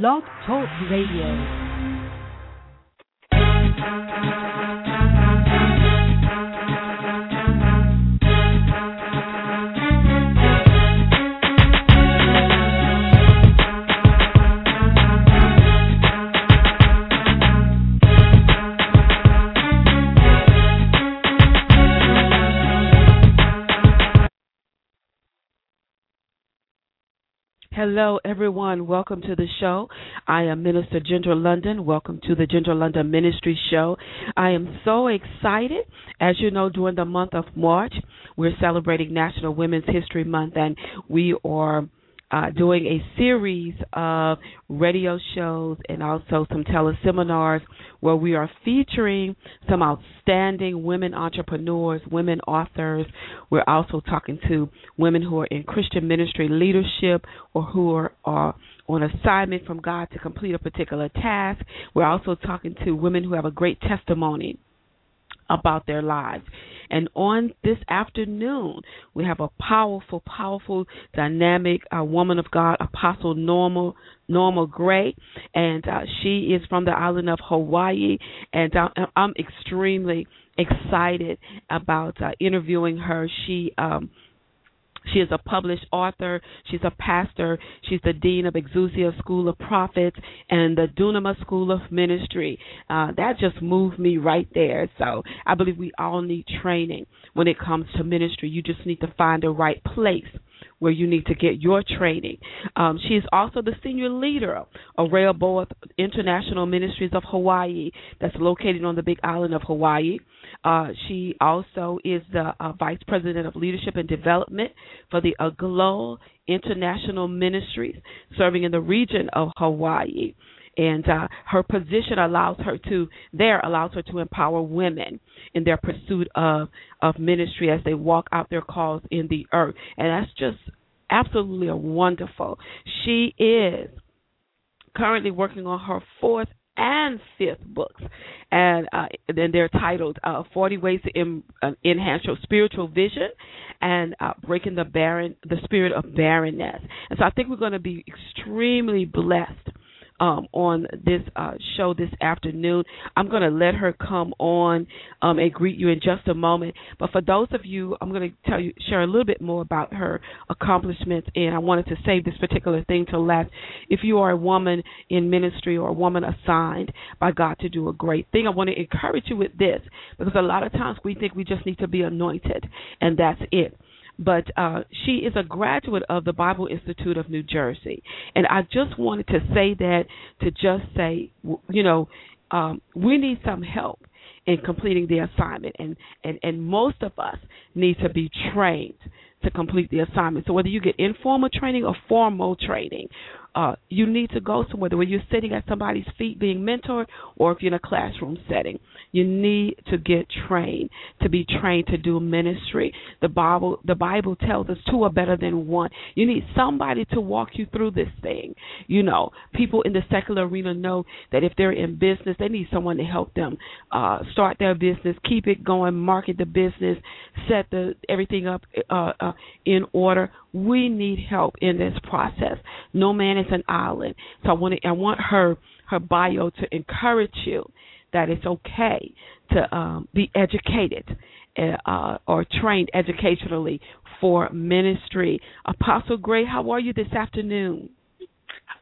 Blog Talk Radio. Hello, everyone. Welcome to the show. I am Minister Ginger London. Welcome to the Ginger London Ministry Show. I am so excited. As you know, during the month of March, we're celebrating National Women's History Month, and we are uh, doing a series of radio shows and also some teleseminars where we are featuring some outstanding women entrepreneurs, women authors. We're also talking to women who are in Christian ministry leadership or who are, are on assignment from God to complete a particular task. We're also talking to women who have a great testimony about their lives. And on this afternoon, we have a powerful, powerful, dynamic uh, woman of God, Apostle Norma Norma Gray, and uh, she is from the island of Hawaii. And uh, I'm extremely excited about uh, interviewing her. She um, she is a published author. She's a pastor. She's the dean of Exousia School of Prophets and the Dunamis School of Ministry. Uh, that just moved me right there. So I believe we all need training when it comes to ministry. You just need to find the right place where you need to get your training. Um, she is also the senior leader of Rehoboth International Ministries of Hawaii, that's located on the Big Island of Hawaii. Uh, she also is the uh, vice president of leadership and development for the Aglow International Ministries, serving in the region of Hawaii. And uh, her position allows her to there allows her to empower women in their pursuit of of ministry as they walk out their calls in the earth, and that's just absolutely wonderful. She is currently working on her fourth and fifth books, and uh, then they're titled uh, "40 Ways to Im- uh, Enhance Your Spiritual Vision" and uh, "Breaking the Barren, the Spirit of Barrenness." And so I think we're going to be extremely blessed um, on this uh, show this afternoon. I'm going to let her come on um, and greet you in just a moment. But for those of you, I'm going to tell you, share a little bit more about her accomplishments, and I wanted to save this particular thing to last. If you are a woman in ministry or a woman assigned by God to do a great thing, I want to encourage you with this because a lot of times we think we just need to be anointed, and that's it but uh, she is a graduate of the Bible Institute of New Jersey. And I just wanted to say that to just say, you know, um, we need some help in completing the assignment, and, and, and most of us need to be trained to complete the assignment. So whether you get informal training or formal training, uh, you need to go somewhere where you're sitting at somebody's feet being mentored, or if you're in a classroom setting, you need to get trained to be trained to do ministry. The Bible, the Bible tells us two are better than one. You need somebody to walk you through this thing. You know, people in the secular arena know that if they're in business, they need someone to help them uh, start their business, keep it going, market the business, set the everything up uh, uh, in order. We need help in this process. No man an island. So I want to, I want her her bio to encourage you that it's okay to um, be educated uh, or trained educationally for ministry. Apostle Gray, how are you this afternoon?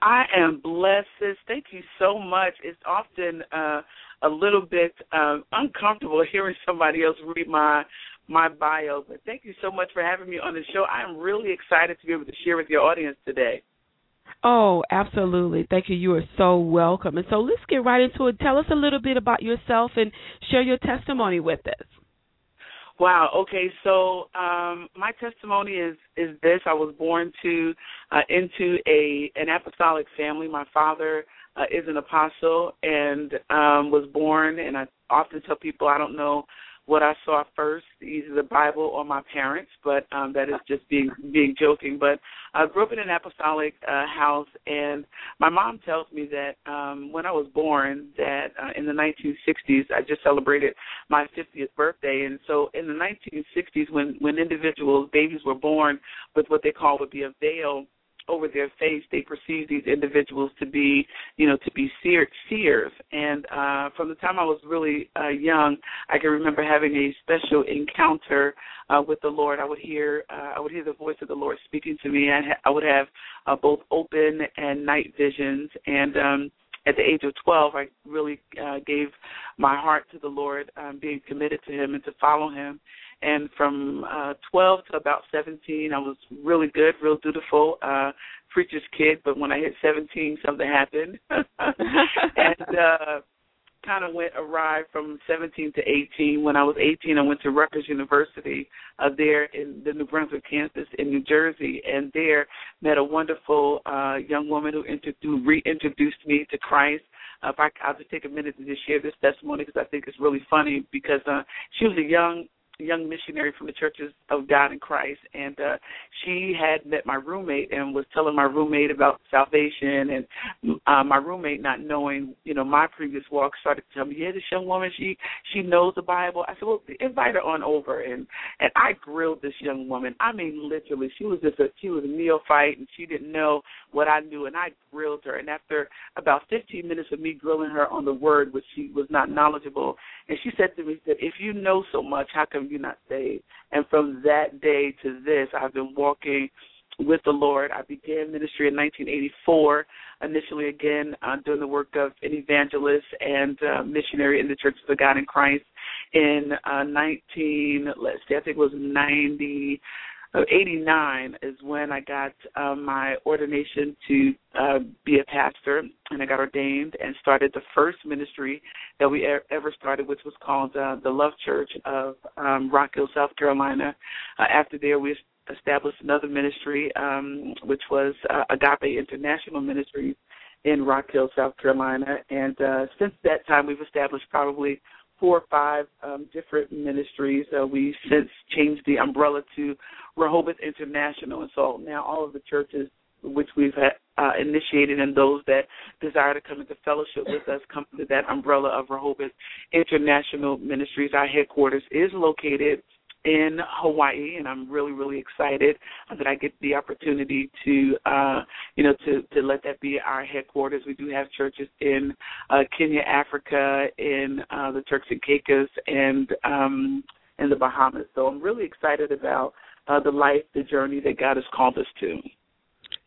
I am blessed, sis. Thank you so much. It's often uh, a little bit um, uncomfortable hearing somebody else read my my bio, but thank you so much for having me on the show. I am really excited to be able to share with your audience today. Oh, absolutely. Thank you. You are so welcome. And so let's get right into it. Tell us a little bit about yourself and share your testimony with us. Wow. Okay. So um, my testimony is is this: I was born to uh, into a an apostolic family. My father uh, is an apostle and um, was born. And I often tell people I don't know what I saw first, either the Bible or my parents, but um, that is just being being joking. But I grew up in an apostolic uh, house, and my mom tells me that um, when I was born, that uh, in the 1960s, I just celebrated my 50th birthday, and so in the 1960s, when when individuals, babies were born with what they call would be a veil over their face, they perceive these individuals to be, you know, to be seer, seers. And uh, from the time I was really uh, young, I can remember having a special encounter uh, with the Lord. I would hear, uh, I would hear the voice of the Lord speaking to me. I, I would have uh, both open and night visions, and um, at the age of 12, I really uh, gave my heart to the Lord, um, being committed to Him and to follow Him. And from uh, 12 to about 17, I was really good, real dutiful, uh, preacher's kid. But when I hit 17, something happened, and uh, kind of went awry from 17 to 18. When I was 18, I went to Rutgers University uh, there in the New Brunswick campus in New Jersey, and there met a wonderful uh, young woman who, inter- who reintroduced me to Christ. Uh, if I, I'll just take a minute to just share this testimony because I think it's really funny because uh, she was a young young missionary from the Churches of God in Christ, and uh, she had met my roommate and was telling my roommate about salvation, and uh, my roommate, not knowing you know my previous walk, started to tell me, yeah, this young woman, she she knows the Bible. I said, well, invite her on over, and and I grilled this young woman. I mean, literally, she was just a she was a neophyte, and she didn't know what I knew, and I grilled her. And after about 15 minutes of me grilling her on the word, which she was not knowledgeable, and she said to me, that if you know so much, how come you're not saved? And from that day to this, I've been walking with the Lord. I began ministry in 1984, initially again uh, doing the work of an evangelist and uh, missionary in the Church of the God in Christ. In uh, 19, let's see, I think it was 90. 89 is when I got um, my ordination to uh, be a pastor, and I got ordained and started the first ministry that we er- ever started, which was called uh, the Love Church of um, Rock Hill, South Carolina. Uh, after there, we established another ministry, um, which was uh, Agape International Ministries in Rock Hill, South Carolina. And uh, since that time, we've established probably four or five um, different ministries. Uh, we since changed the umbrella to Rehoboth International, and so now all of the churches which we've uh, initiated and those that desire to come into fellowship with us come under that umbrella of Rehoboth International Ministries. Our headquarters is located in Hawaii, and I'm really, really excited that I get the opportunity to, uh, you know, to to let that be our headquarters. We do have churches in uh, Kenya, Africa, in uh, the Turks and Caicos, and um, in the Bahamas. So I'm really excited about uh, the life, the journey that God has called us to.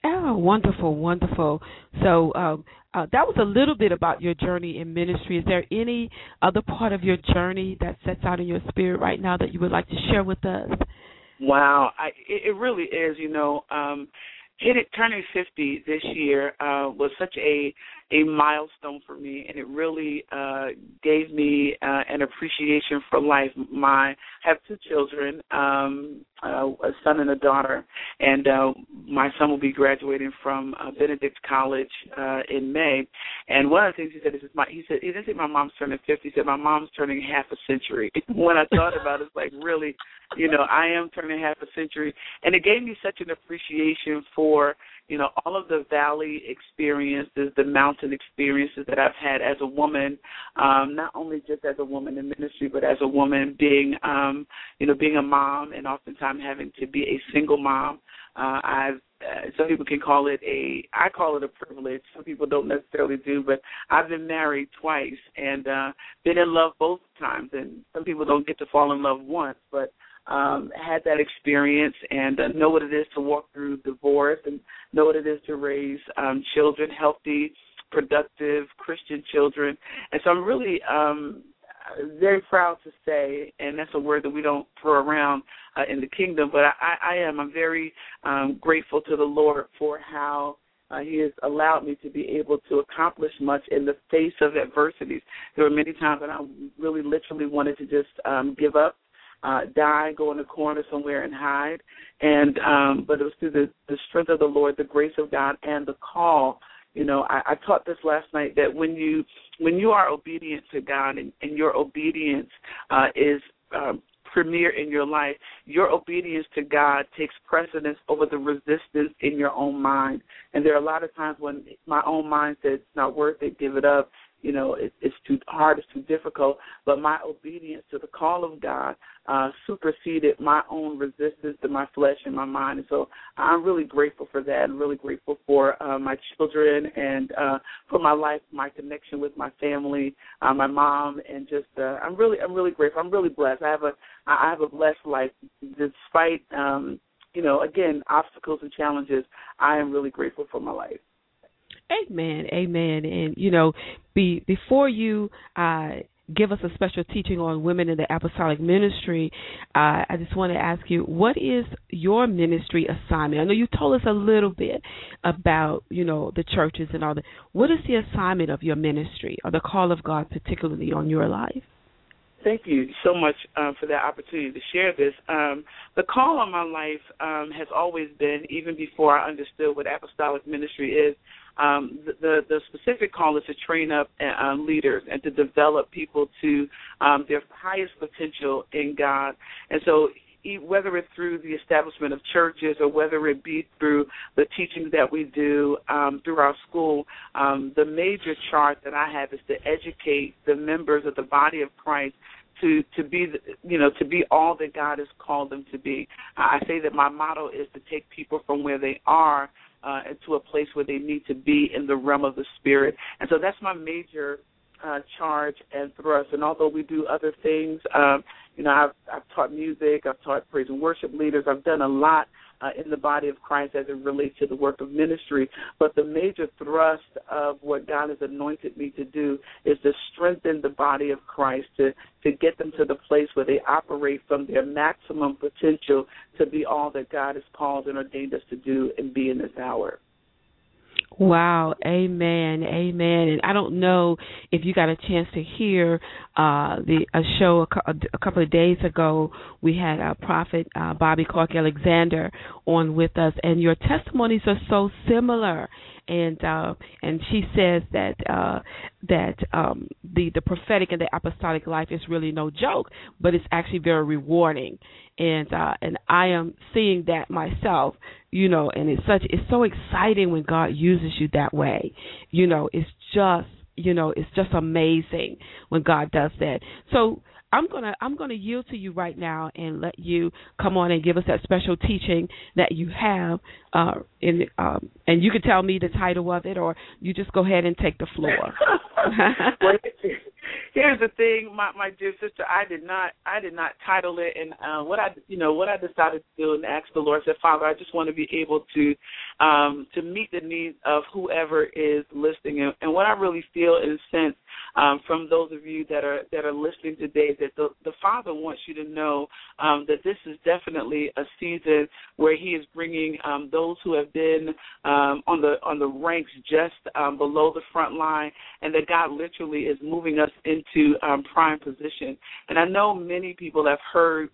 Oh, wonderful, wonderful. So um, uh, that was a little bit about your journey in ministry. Is there any other part of your journey that sets out in your spirit right now that you would like to share with us? Wow, I, it, really is. You know, um, hit it turning 50 this year uh, was such a a milestone for me, and it really uh, gave me uh, an appreciation for life. My I have two children, um, uh, a son and a daughter, and uh, my son will be graduating from uh, Benedict College uh, in May. And one of the things he said is, my, he said he didn't say my mom's turning 50. He said my mom's turning half a century. when I thought about it, it's like really, you know, I am turning half a century, and it gave me such an appreciation for you know all of the valley experiences the mountain experiences that i've had as a woman um not only just as a woman in ministry but as a woman being um you know being a mom and oftentimes having to be a single mom uh i've uh, some people can call it a I call it a privilege. Some people don't necessarily do, but I've been married twice and uh been in love both times and some people don't get to fall in love once, but um, had that experience and uh, know what it is to walk through divorce and know what it is to raise um, children, healthy, productive Christian children. And so I'm really um, very proud to say, and that's a word that we don't throw around uh, in the kingdom, but I, I am. I'm very um, grateful to the Lord for how. Uh, he has allowed me to be able to accomplish much in the face of adversities. There were many times that I really literally wanted to just um, give up uh, die, go in a corner somewhere and hide. And um, but it was through the, the strength of the Lord, the grace of God, and the call. You know, I, I taught this last night that when you when you are obedient to God and, and your obedience uh, is um, premier in your life, your obedience to God takes precedence over the resistance in your own mind. And there are a lot of times when my own mind says it's not worth it, give it up you know it, it's too hard, it's too difficult. But my obedience to the call of God uh, superseded my own resistance to my flesh and my mind. And so I'm really grateful for that. I'm really grateful for uh, my children and uh, for my life, my connection with my family, uh, my mom, and just uh, I'm really I'm really grateful. I'm really blessed. I have a I have a blessed life despite um, you know again obstacles and challenges. I am really grateful for my life. Amen, amen. And you know, be before you uh, give us a special teaching on women in the apostolic ministry, uh, I just want to ask you, what is your ministry assignment? I know you told us a little bit about, you know, the churches and all that. What is the assignment of your ministry or the call of God, particularly on your life? Thank you so much um, for that opportunity to share this. Um, the call on my life um, has always been, even before I understood what apostolic ministry is, um, the, the specific call is to train up uh, leaders and to develop people to um, their highest potential in God. And so whether it's through the establishment of churches or whether it be through the teachings that we do um, through our school, um, the major charge that I have is to educate the members of the body of Christ to to be you know to be all that God has called them to be. I say that my motto is to take people from where they are uh, into a place where they need to be in the realm of the spirit. And so that's my major uh, charge and thrust. And although we do other things, um, you know, I've, I've taught music, I've taught praise and worship leaders, I've done a lot uh, in the body of Christ as it relates to the work of ministry. But the major thrust of what God has anointed me to do is to strengthen the body of Christ, to, to get them to the place where they operate from their maximum potential to be all that God has called and ordained us to do and be in this hour. Wow, amen, amen. And I don't know if you got a chance to hear uh, the a show a, a, couple of days ago. We had a prophet uh, Bobby Clark Alexander on with us, and your testimonies are so similar and uh, and she says that uh, that um, the the prophetic and the apostolic life is really no joke, but it's actually very rewarding, and uh, and I am seeing that myself, you know, and it's such it's so exciting when God uses you that way, you know, it's just you know it's just amazing when God does that. So I'm gonna I'm gonna yield to you right now and let you come on and give us that special teaching that you have, uh, in um, and you can tell me the title of it, or you just go ahead and take the floor. here's the thing, my my dear sister, I did not I did not title it, and uh, what I you know what I decided to do and ask the Lord I said, Father, I just want to be able to um, to meet the needs of whoever is listening, and, and what I really feel and sense um, from those of you that are that are listening today that the the Father wants you to know um, that this is definitely a season where He is bringing um, those who have been um, on the on the ranks just um, below the front line, and that God literally is moving us into um, prime position. And I know many people have heard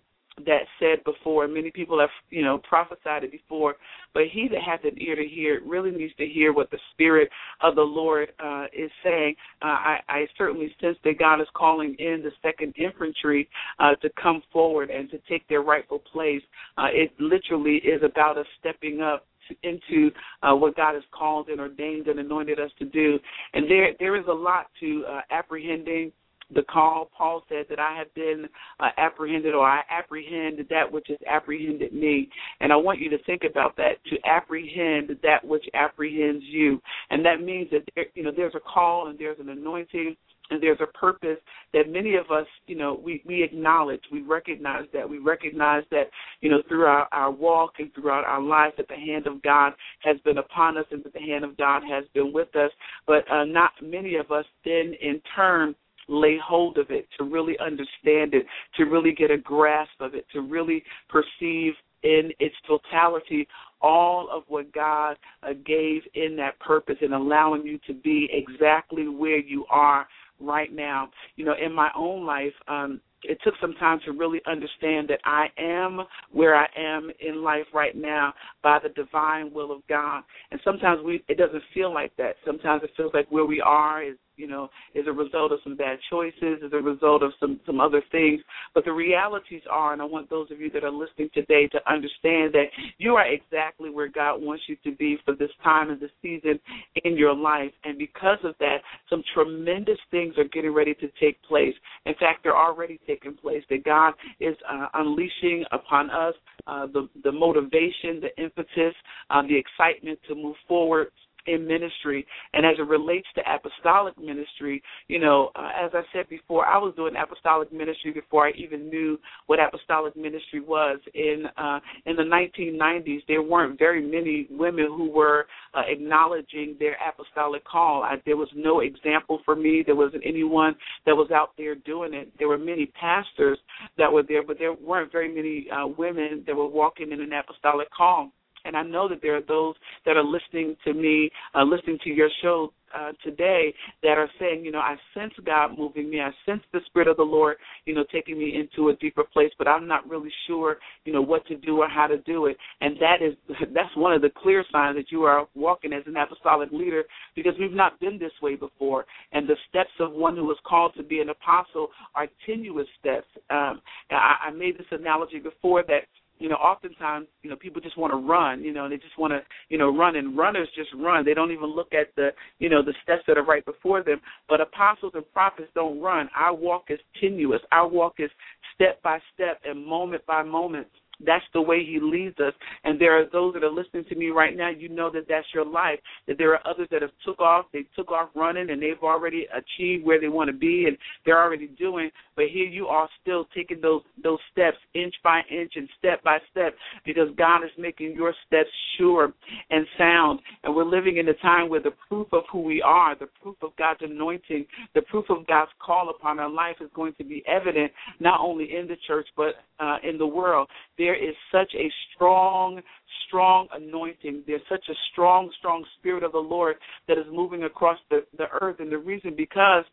that said before, and many people have, you know, prophesied it before, but he that hath an ear to hear really needs to hear what the Spirit of the Lord uh, is saying. Uh, I, I certainly sense that God is calling in the second infantry uh, to come forward and to take their rightful place. Uh, it literally is about us stepping up into uh, what God has called and ordained and anointed us to do. And there there is a lot to uh, apprehending the call. Paul said that I have been uh, apprehended or I apprehend that which has apprehended me. And I want you to think about that to apprehend that which apprehends you. And that means that there, you know there's a call and there's an anointing and there's a purpose that many of us, you know, we we acknowledge, we recognize that, we recognize that, you know, throughout our walk and throughout our life, that the hand of God has been upon us and that the hand of God has been with us. But uh, not many of us then, in turn, lay hold of it, to really understand it, to really get a grasp of it, to really perceive in its totality all of what God uh, gave in that purpose and allowing you to be exactly where you are right now. You know, in my own life, um, it took some time to really understand that I am where I am in life right now by the divine will of God. And sometimes we it doesn't feel like that. Sometimes it feels like where we are is you know, is a result of some bad choices, is a result of some some other things. But the realities are, and I want those of you that are listening today to understand that you are exactly where God wants you to be for this time and this season in your life. And because of that, some tremendous things are getting ready to take place. In fact, they're already taking place. That God is uh, unleashing upon us uh, the the motivation, the impetus, uh, the excitement to move forward in ministry. And as it relates to apostolic ministry you know uh, as i said before i was doing apostolic ministry before i even knew what apostolic ministry was. In uh in the 1990s there weren't very many women who were uh, acknowledging their apostolic call. I, there was no example for me. There wasn't anyone that was out there doing it. There were many pastors that were there but there weren't very many uh, women that were walking in an apostolic call and I know that there are those that are listening to me, uh, listening to your show uh, today that are saying, you know, I sense God moving me. I sense the Spirit of the Lord, you know, taking me into a deeper place, but I'm not really sure, you know, what to do or how to do it. And that is that's one of the clear signs that you are walking as an apostolic leader because we've not been this way before. And the steps of one who is called to be an apostle are tenuous steps. Um, I, I made this analogy before that you know, oftentimes, you know, people just want to run, you know, they just want to, you know, run and runners just run. They don't even look at the, you know, the steps that are right before them. But apostles and prophets don't run. Our walk is tenuous. Our walk is step by step and moment by moment. That's the way He leads us. And there are those that are listening to me right now. You know that that's your life. That there are others that have took off. They took off running and they've already achieved where they want to be and they're already doing. But here you are still taking those those steps inch by inch and step by step because God is making your steps sure and sound. And we're living in a time where the proof of who we are, the proof of God's anointing, the proof of God's call upon our life is going to be evident not only in the church but uh, in the world. There is such a strong, strong anointing. There's such a strong, strong spirit of the Lord that is moving across the, the earth. And the reason because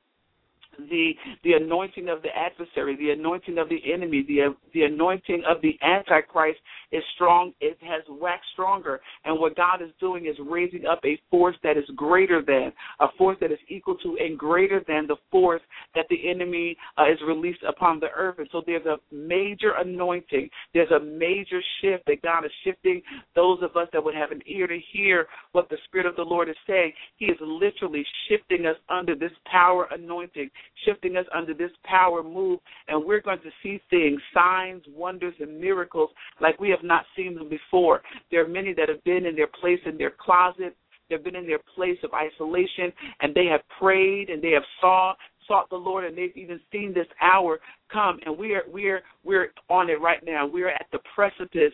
the the anointing of the adversary, the anointing of the enemy, the the anointing of the antichrist is strong. It has waxed stronger, and what God is doing is raising up a force that is greater than a force that is equal to and greater than the force that the enemy uh, is released upon the earth. And so there's a major anointing. There's a major shift that God is shifting those of us that would have an ear to hear what the Spirit of the Lord is saying. He is literally shifting us under this power anointing shifting us under this power move, and we're going to see things, signs, wonders, and miracles like we have not seen them before. There are many that have been in their place in their closet. They've been in their place of isolation, and they have prayed and they have saw sought the Lord, and they've even seen this hour come. And we are we're we're on it right now. We're at the precipice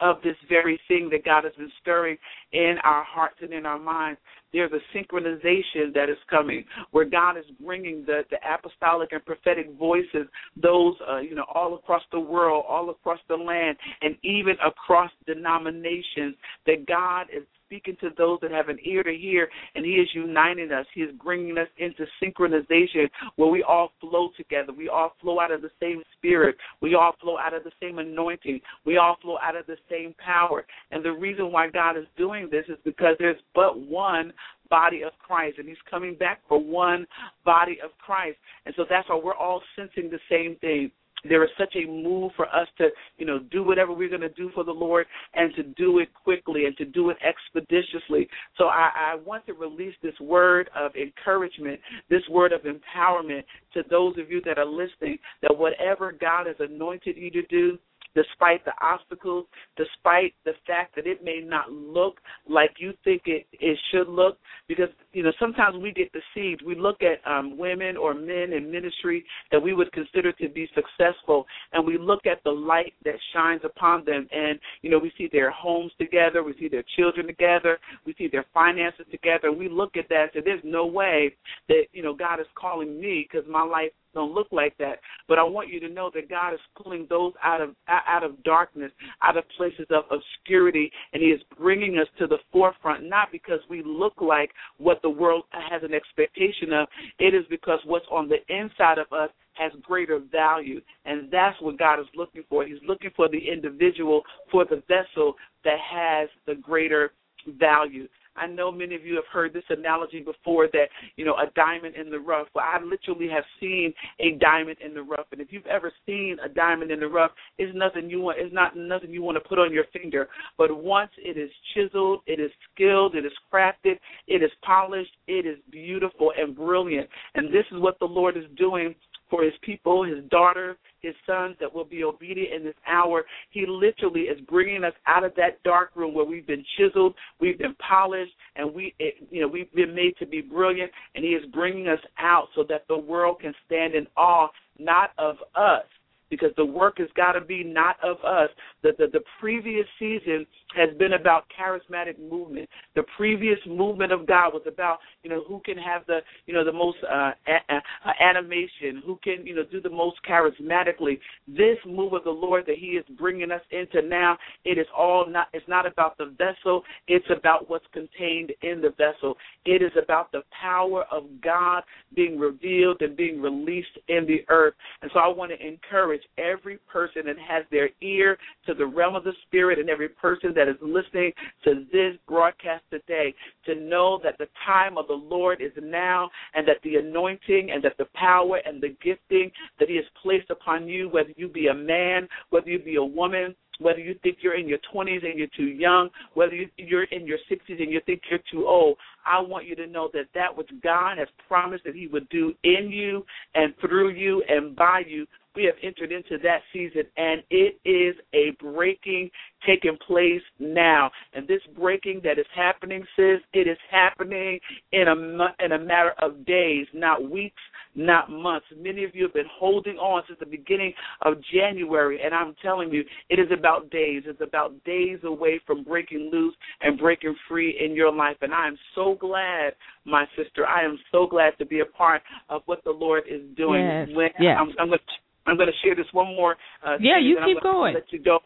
of this very thing that God has been stirring in our hearts and in our minds. There's a synchronization that is coming where God is bringing the, the apostolic and prophetic voices, those, uh, you know, all across the world, all across the land, and even across denominations, that God is speaking to those that have an ear to hear, and He is uniting us. He is bringing us into synchronization where we all flow together. We all flow out of the same spirit. We all flow out of the same anointing. We all flow out of the same power. And the reason why God is doing this is because there's but one body of Christ, and He's coming back for one body of Christ. And so that's why we're all sensing the same thing there is such a move for us to, you know, do whatever we're going to do for the Lord and to do it quickly and to do it expeditiously. So I, I want to release this word of encouragement, this word of empowerment to those of you that are listening that whatever God has anointed you to do, despite the obstacles, despite the fact that it may not look like you think it, it should look. Because, you know, sometimes we get deceived. We look at um, women or men in ministry that we would consider to be successful, and we look at the light that shines upon them. And, you know, we see their homes together, we see their children together, we see their finances together, and we look at that and say, there's no way that, you know, God is calling me because my life don't look like that. But I want you to know that God is pulling those out of out of darkness, out of places of obscurity, and He is bringing us to the forefront. Not because we look like what the world has an expectation of. It is because what's on the inside of us has greater value. And that's what God is looking for. He's looking for the individual, for the vessel that has the greater value. I know many of you have heard this analogy before that, you know, a diamond in the rough. Well, I literally have seen a diamond in the rough. And if you've ever seen a diamond in the rough, it's nothing you want it's not nothing you want to put on your finger. But once it is chiseled, it is skilled, it is crafted, it is polished, it is beautiful and brilliant. And this is what the Lord is doing for his people, his daughter, his sons that will be obedient in this hour. He literally is bringing us out of that dark room where we've been chiseled, we've been polished, and we, it, you know, we've been made to be brilliant. And He is bringing us out so that the world can stand in awe, not of us, because the work has got to be not of us. The, the the previous season has been about charismatic movement. The previous movement of God was about you know who can have the you know the most uh, a, a, animation, who can you know do the most charismatically. This move of the Lord that He is bringing us into now, it is all not. It's not about the vessel. It's about what's contained in the vessel. It is about the power of God being revealed and being released in the earth. And so I want to encourage every person that has their ear to the realm of the Spirit and every person that is listening to this broadcast today to know that the time of the Lord is now and that the anointing and that the power and the gifting that He has placed upon you, whether you be a man, whether you be a woman, whether you think you're in your 20s and you're too young, whether you're in your 60s and you think you're too old, I want you to know that that which God has promised that He would do in you and through you and by you, we have entered into that season, and it is a breaking taking place now. And this breaking that is happening, sis, it is happening in a in a matter of days, not weeks, not months. Many of you have been holding on since the beginning of January, and I'm telling you, it is about days. It's about days away from breaking loose and breaking free in your life. And I am so glad, my sister, I am so glad to be a part of what the Lord is doing. Yes. When yes. I'm, I'm going to I'm going to share this one more. Uh, yeah, you keep going. Let you go.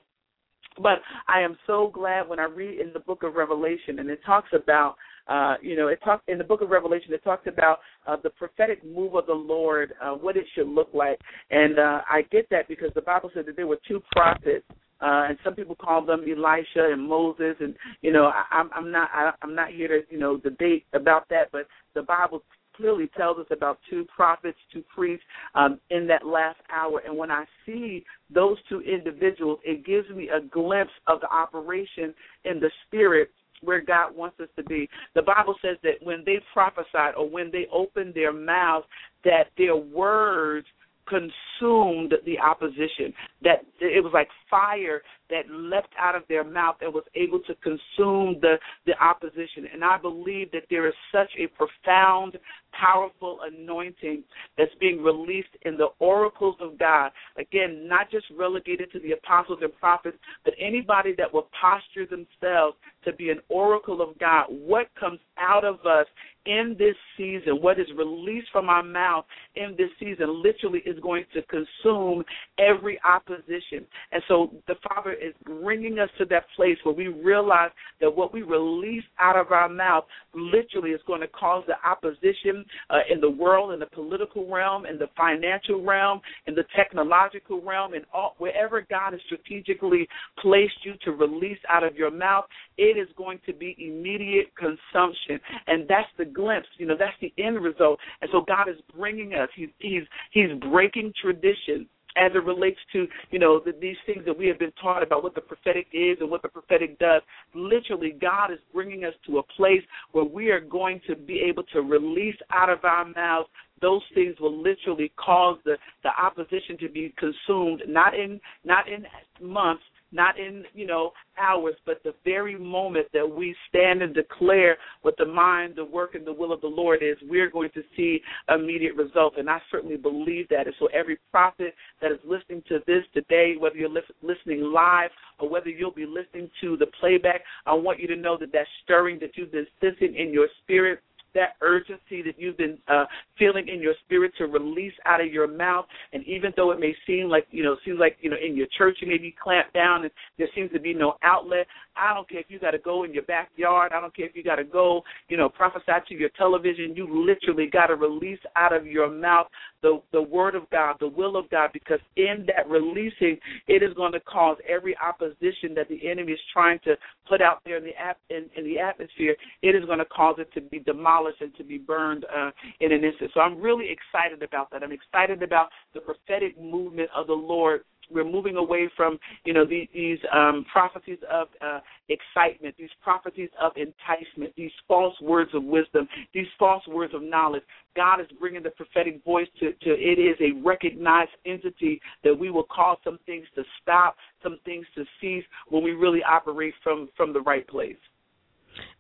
But I am so glad when I read in the book of Revelation, and it talks about uh, you know, it talks in the book of Revelation. It talks about uh, the prophetic move of the Lord, uh, what it should look like, and uh, I get that because the Bible said that there were two prophets, uh, and some people call them Elisha and Moses, and you know, I'm, I'm not, I, I'm not here to you know debate about that, but the Bible clearly tells us about two prophets, two priests um, in that last hour. And when I see those two individuals, it gives me a glimpse of the operation in the spirit where God wants us to be. The Bible says that when they prophesied or when they opened their mouths, that their words consumed the opposition. That it was like fire that leapt out of their mouth and was able to consume the, the opposition. And I believe that there is such a profound, powerful anointing that's being released in the oracles of God. Again, not just relegated to the apostles and prophets, but anybody that will posture themselves to be an oracle of God. What comes out of us in this season, what is released from our mouth in this season, literally is going to consume every opposition. And so the Father is bringing us to that place where we realize that what we release out of our mouth literally is going to cause the opposition uh, in the world, in the political realm, in the financial realm, in the technological realm, and all, wherever God has strategically placed you to release out of your mouth, it is going to be immediate consumption. And that's the glimpse, you know, that's the end result. And so God is bringing us, He's He's He's breaking tradition as it relates to you know the, these things that we have been taught about what the prophetic is and what the prophetic does. Literally, God is bringing us to a place where we are going to be able to release out of our mouths those things will literally cause the the opposition to be consumed not in not in months not in you know hours, but the very moment that we stand and declare what the mind, the work, and the will of the Lord is, we're going to see immediate results. And I certainly believe that. And so every prophet that is listening to this today, whether you're listening live or whether you'll be listening to the playback, I want you to know that that stirring that you've been sensing in your spirit that urgency that you've been uh, feeling in your spirit to release out of your mouth. And even though it may seem like, you know, seems like, you know, in your church you may be clamped down and there seems to be no outlet, I don't care if you got to go in your backyard. I don't care if you got to go, you know, prophesy to your television. You literally got to release out of your mouth the the word of God, the will of God, because in that releasing, it is going to cause every opposition that the enemy is trying to put out there in the ap- in, in the atmosphere. It is going to cause it to be demolished and to be burned uh, in an instant. So I'm really excited about that. I'm excited about the prophetic movement of the Lord we're moving away from you know these, these um, prophecies of uh, excitement, these prophecies of enticement, these false words of wisdom, these false words of knowledge. God is bringing the prophetic voice to, to it is a recognized entity that we will cause some things to stop, some things to cease when we really operate from from the right place.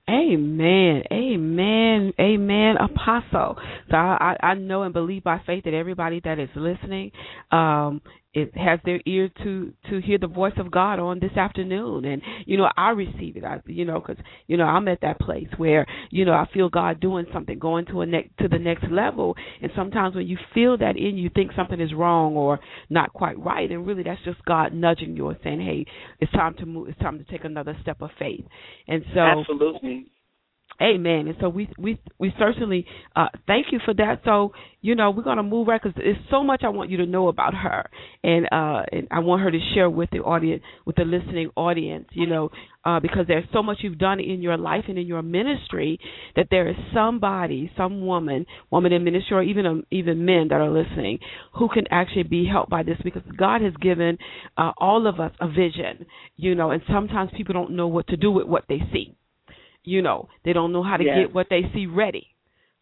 Amen. Amen. Amen. Apostle. So I, I know and believe by faith that everybody that is listening um, it has their ear to to hear the voice of God on this afternoon, and you know I receive it. I you know because you know I'm at that place where you know I feel God doing something, going to a next to the next level, and sometimes when you feel that in you, think something is wrong or not quite right, and really that's just God nudging you and saying, hey, it's time to move, it's time to take another step of faith, and so absolutely Amen. And so we we we certainly uh, thank you for that. So you know we're to move right because there's so much I want you to know about her, and uh, and I want her to share with the audience, with the listening audience. You know, uh, because there's so much you've done in your life and in your ministry that there is somebody, some woman, woman in ministry, or even um, even men that are listening who can actually be helped by this because God has given uh, all of us a vision. You know, and sometimes people don't know what to do with what they see you know, they don't know how to yes. get what they see ready.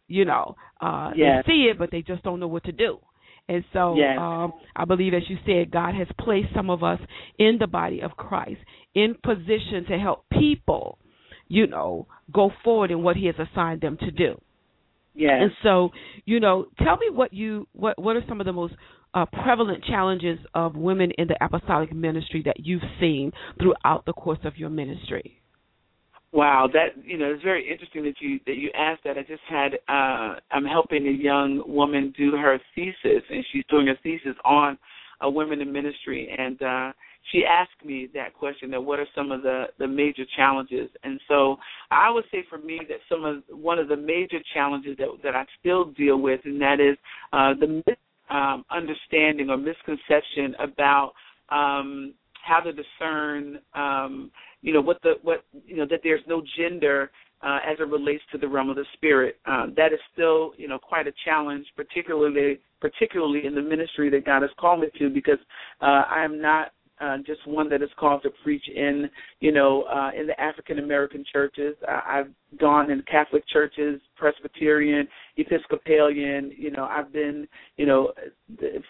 You know, uh yes. they see it but they just don't know what to do. And so yes. um, I believe, as you said, God has placed some of us in the body of Christ in position to help people, you know, go forward in what He has assigned them to do. Yes. And so, you know, tell me what you what what are some of the most uh, prevalent challenges of women in the apostolic ministry that you've seen throughout the course of your ministry? Wow, that you know, it's very interesting that you that you asked that. I just had uh I'm helping a young woman do her thesis and she's doing a thesis on uh, women in ministry and uh she asked me that question that what are some of the the major challenges and so i would say for me that some of one of the major challenges that that i still deal with and that is uh the um understanding or misconception about um how to discern um you know what the what you know that there's no gender uh, as it relates to the realm of the spirit. Uh, that is still you know quite a challenge, particularly particularly in the ministry that God has called me to, because uh, I am not uh, just one that is called to preach in, you know, uh, in the African American churches. Uh, I've gone in Catholic churches, Presbyterian, Episcopalian. You know, I've been, you know,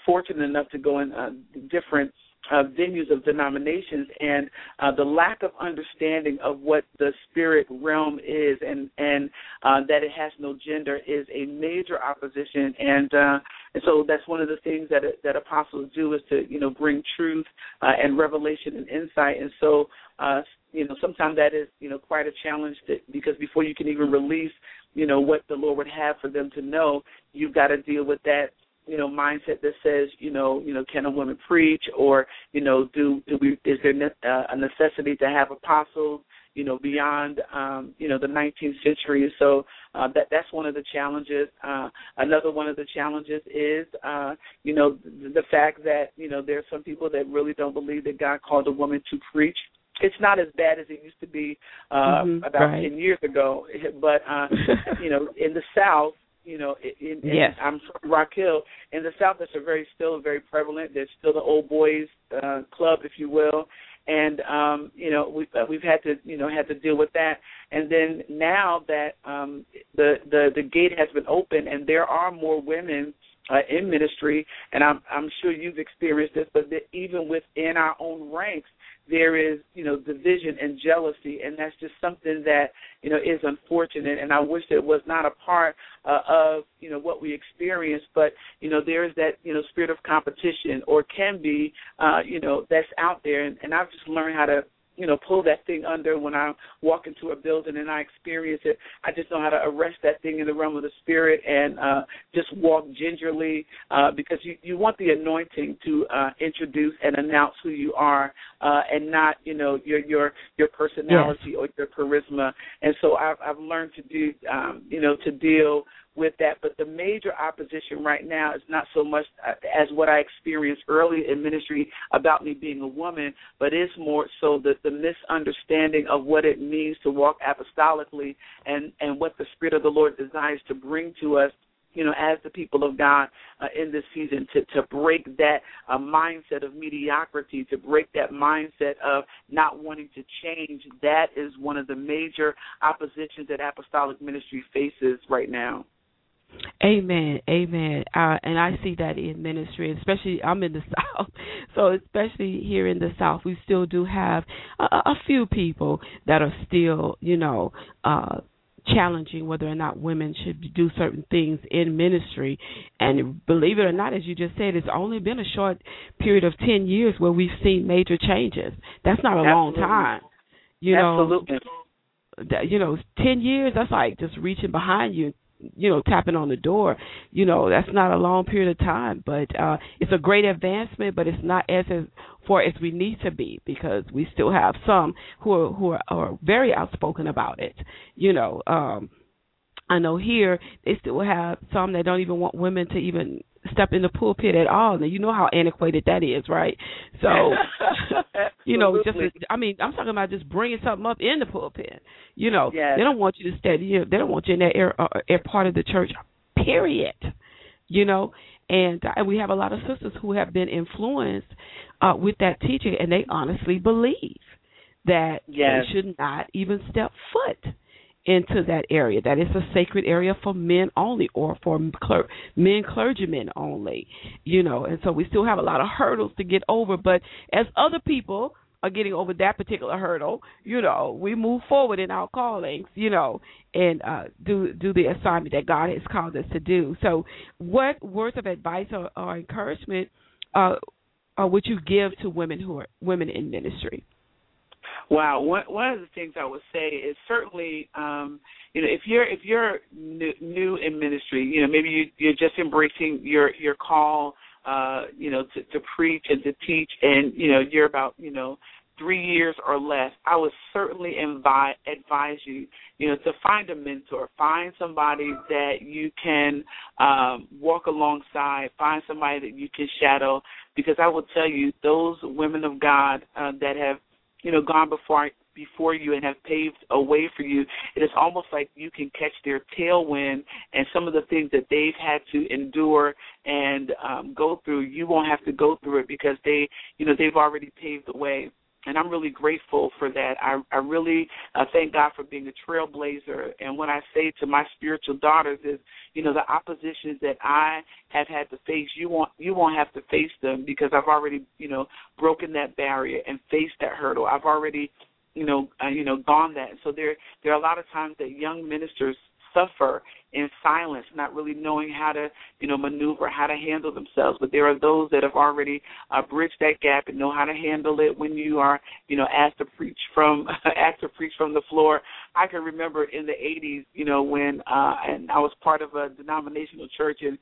fortunate enough to go in uh, different uh, venues of denominations and uh, the lack of understanding of what the spirit realm is and and uh, that it has no gender is a major opposition. And uh, and so that's one of the things that that apostles do is to you know bring truth uh, and revelation and insight. And so uh, you know sometimes that is you know quite a challenge to, because before you can even release you know what the Lord would have for them to know you've got to deal with that you know mindset that says you know you know can a woman preach? Or you know do do we is there uh, a necessity to have apostles you know beyond um you know the 19th century? So uh that that's one of the challenges. Uh another one of the challenges is uh you know the, the fact that you know there are some people that really don't believe that God called a woman to preach. It's not as bad as it used to be uh mm-hmm, about right. 10 years ago but uh you know in the south you know, in, in, yes. I'm from Rock Hill. In the South, that's a very still very prevalent. There's still the old boys uh, club, if you will, and um, you know we've uh, we've had to you know had to deal with that. And then now that um, the the the gate has been open and there are more women uh, in ministry, and I'm I'm sure you've experienced this, but that even within our own ranks, there is you know division and jealousy and that's just something that you know is unfortunate. And i wish it was not a part uh, of you know what we experience but you know there is that you know spirit of competition or can be uh you know that's out there. And, and i've just learned how to you know, pull that thing under when I walk into a building and I experience it. I just know how to arrest that thing in the realm of the spirit and uh, just walk gingerly uh, because you, you want the anointing to uh, introduce and announce who you are uh, and not, you know, your your your personality yes. or your charisma. And so I've, I've learned to do, um, you know, to deal with that. But the major opposition right now is not so much uh, as what I experienced early in ministry about me being a woman, but it's more so the, the misunderstanding of what it means to walk apostolically and, and what the Spirit of the Lord desires to bring to us you know, as the people of God uh, in this season, to to break that uh, mindset of mediocrity, to break that mindset of not wanting to change. That is one of the major oppositions that apostolic ministry faces right now. Amen, amen. Uh, and I see that in ministry, especially I'm in the South, so especially here in the South, we still do have a, a few people that are still, you know, uh, challenging whether or not women should do certain things in ministry. And believe it or not, as you just said, it's only been a short period of ten years where we've seen major changes. That's not a Absolutely. long time, you Absolutely. know. That, you know, ten years. That's like just reaching behind you you know tapping on the door. You know that's not a long period of time but uh it's a great advancement but it's not as as far as we need to be because we still have some who are who are, are very outspoken about it. You know um I know here they still have some that don't even want women to even step in the pulpit at all. Now you know how antiquated that is, right? So, you know, just I mean, I'm talking about just bringing something up in the pulpit. You know, yes. they don't want you to stay. You know, they don't want you in that air, uh, air part of the church. Period. You know, and uh, and we have a lot of sisters who have been influenced uh, with that teaching, and they honestly believe that yes. they should not even step foot into that area. That is a sacred area for men only or for cler- men clergymen only. You know, and so we still have a lot of hurdles to get over. But as other people are getting over that particular hurdle, you know, we move forward in our callings, you know, and uh, do do the assignment that God has called us to do. So, what words of advice or, or encouragement uh, uh, would you give to women who are women in ministry? Wow, one one of the things I would say is certainly, um, you know, if you're if you're new, new in ministry, you know, maybe you, you're just embracing your your call, uh, you know, to, to preach and to teach, and you know, you're about you know three years or less, I would certainly invite, advise you, you know, to find a mentor, find somebody that you can um, walk alongside, find somebody that you can shadow, because I will tell you, those women of God uh, that have you know, gone before before you and have paved a way for you, it is almost like you can catch their tailwind and some of the things that they've had to endure and um, go through, you won't have to go through it because they, you know, they've already paved the way and I'm really grateful for that. I, I really uh, thank God for being a trailblazer. And what I say to my spiritual daughters is, you know, the oppositions that I have had to face, you won't you won't have to face them because I've already, you know, broken that barrier and faced that hurdle. I've already, you know, uh, you know, gone that. So there there are a lot of times that young ministers suffer in silence, not really knowing how to, you know, maneuver, how to handle themselves. But there are those that have already uh, bridged that gap and know how to handle it when you are, you know, asked to preach from asked to preach from the floor. I can remember in the '80s, you know, when uh, and I was part of a denominational church, and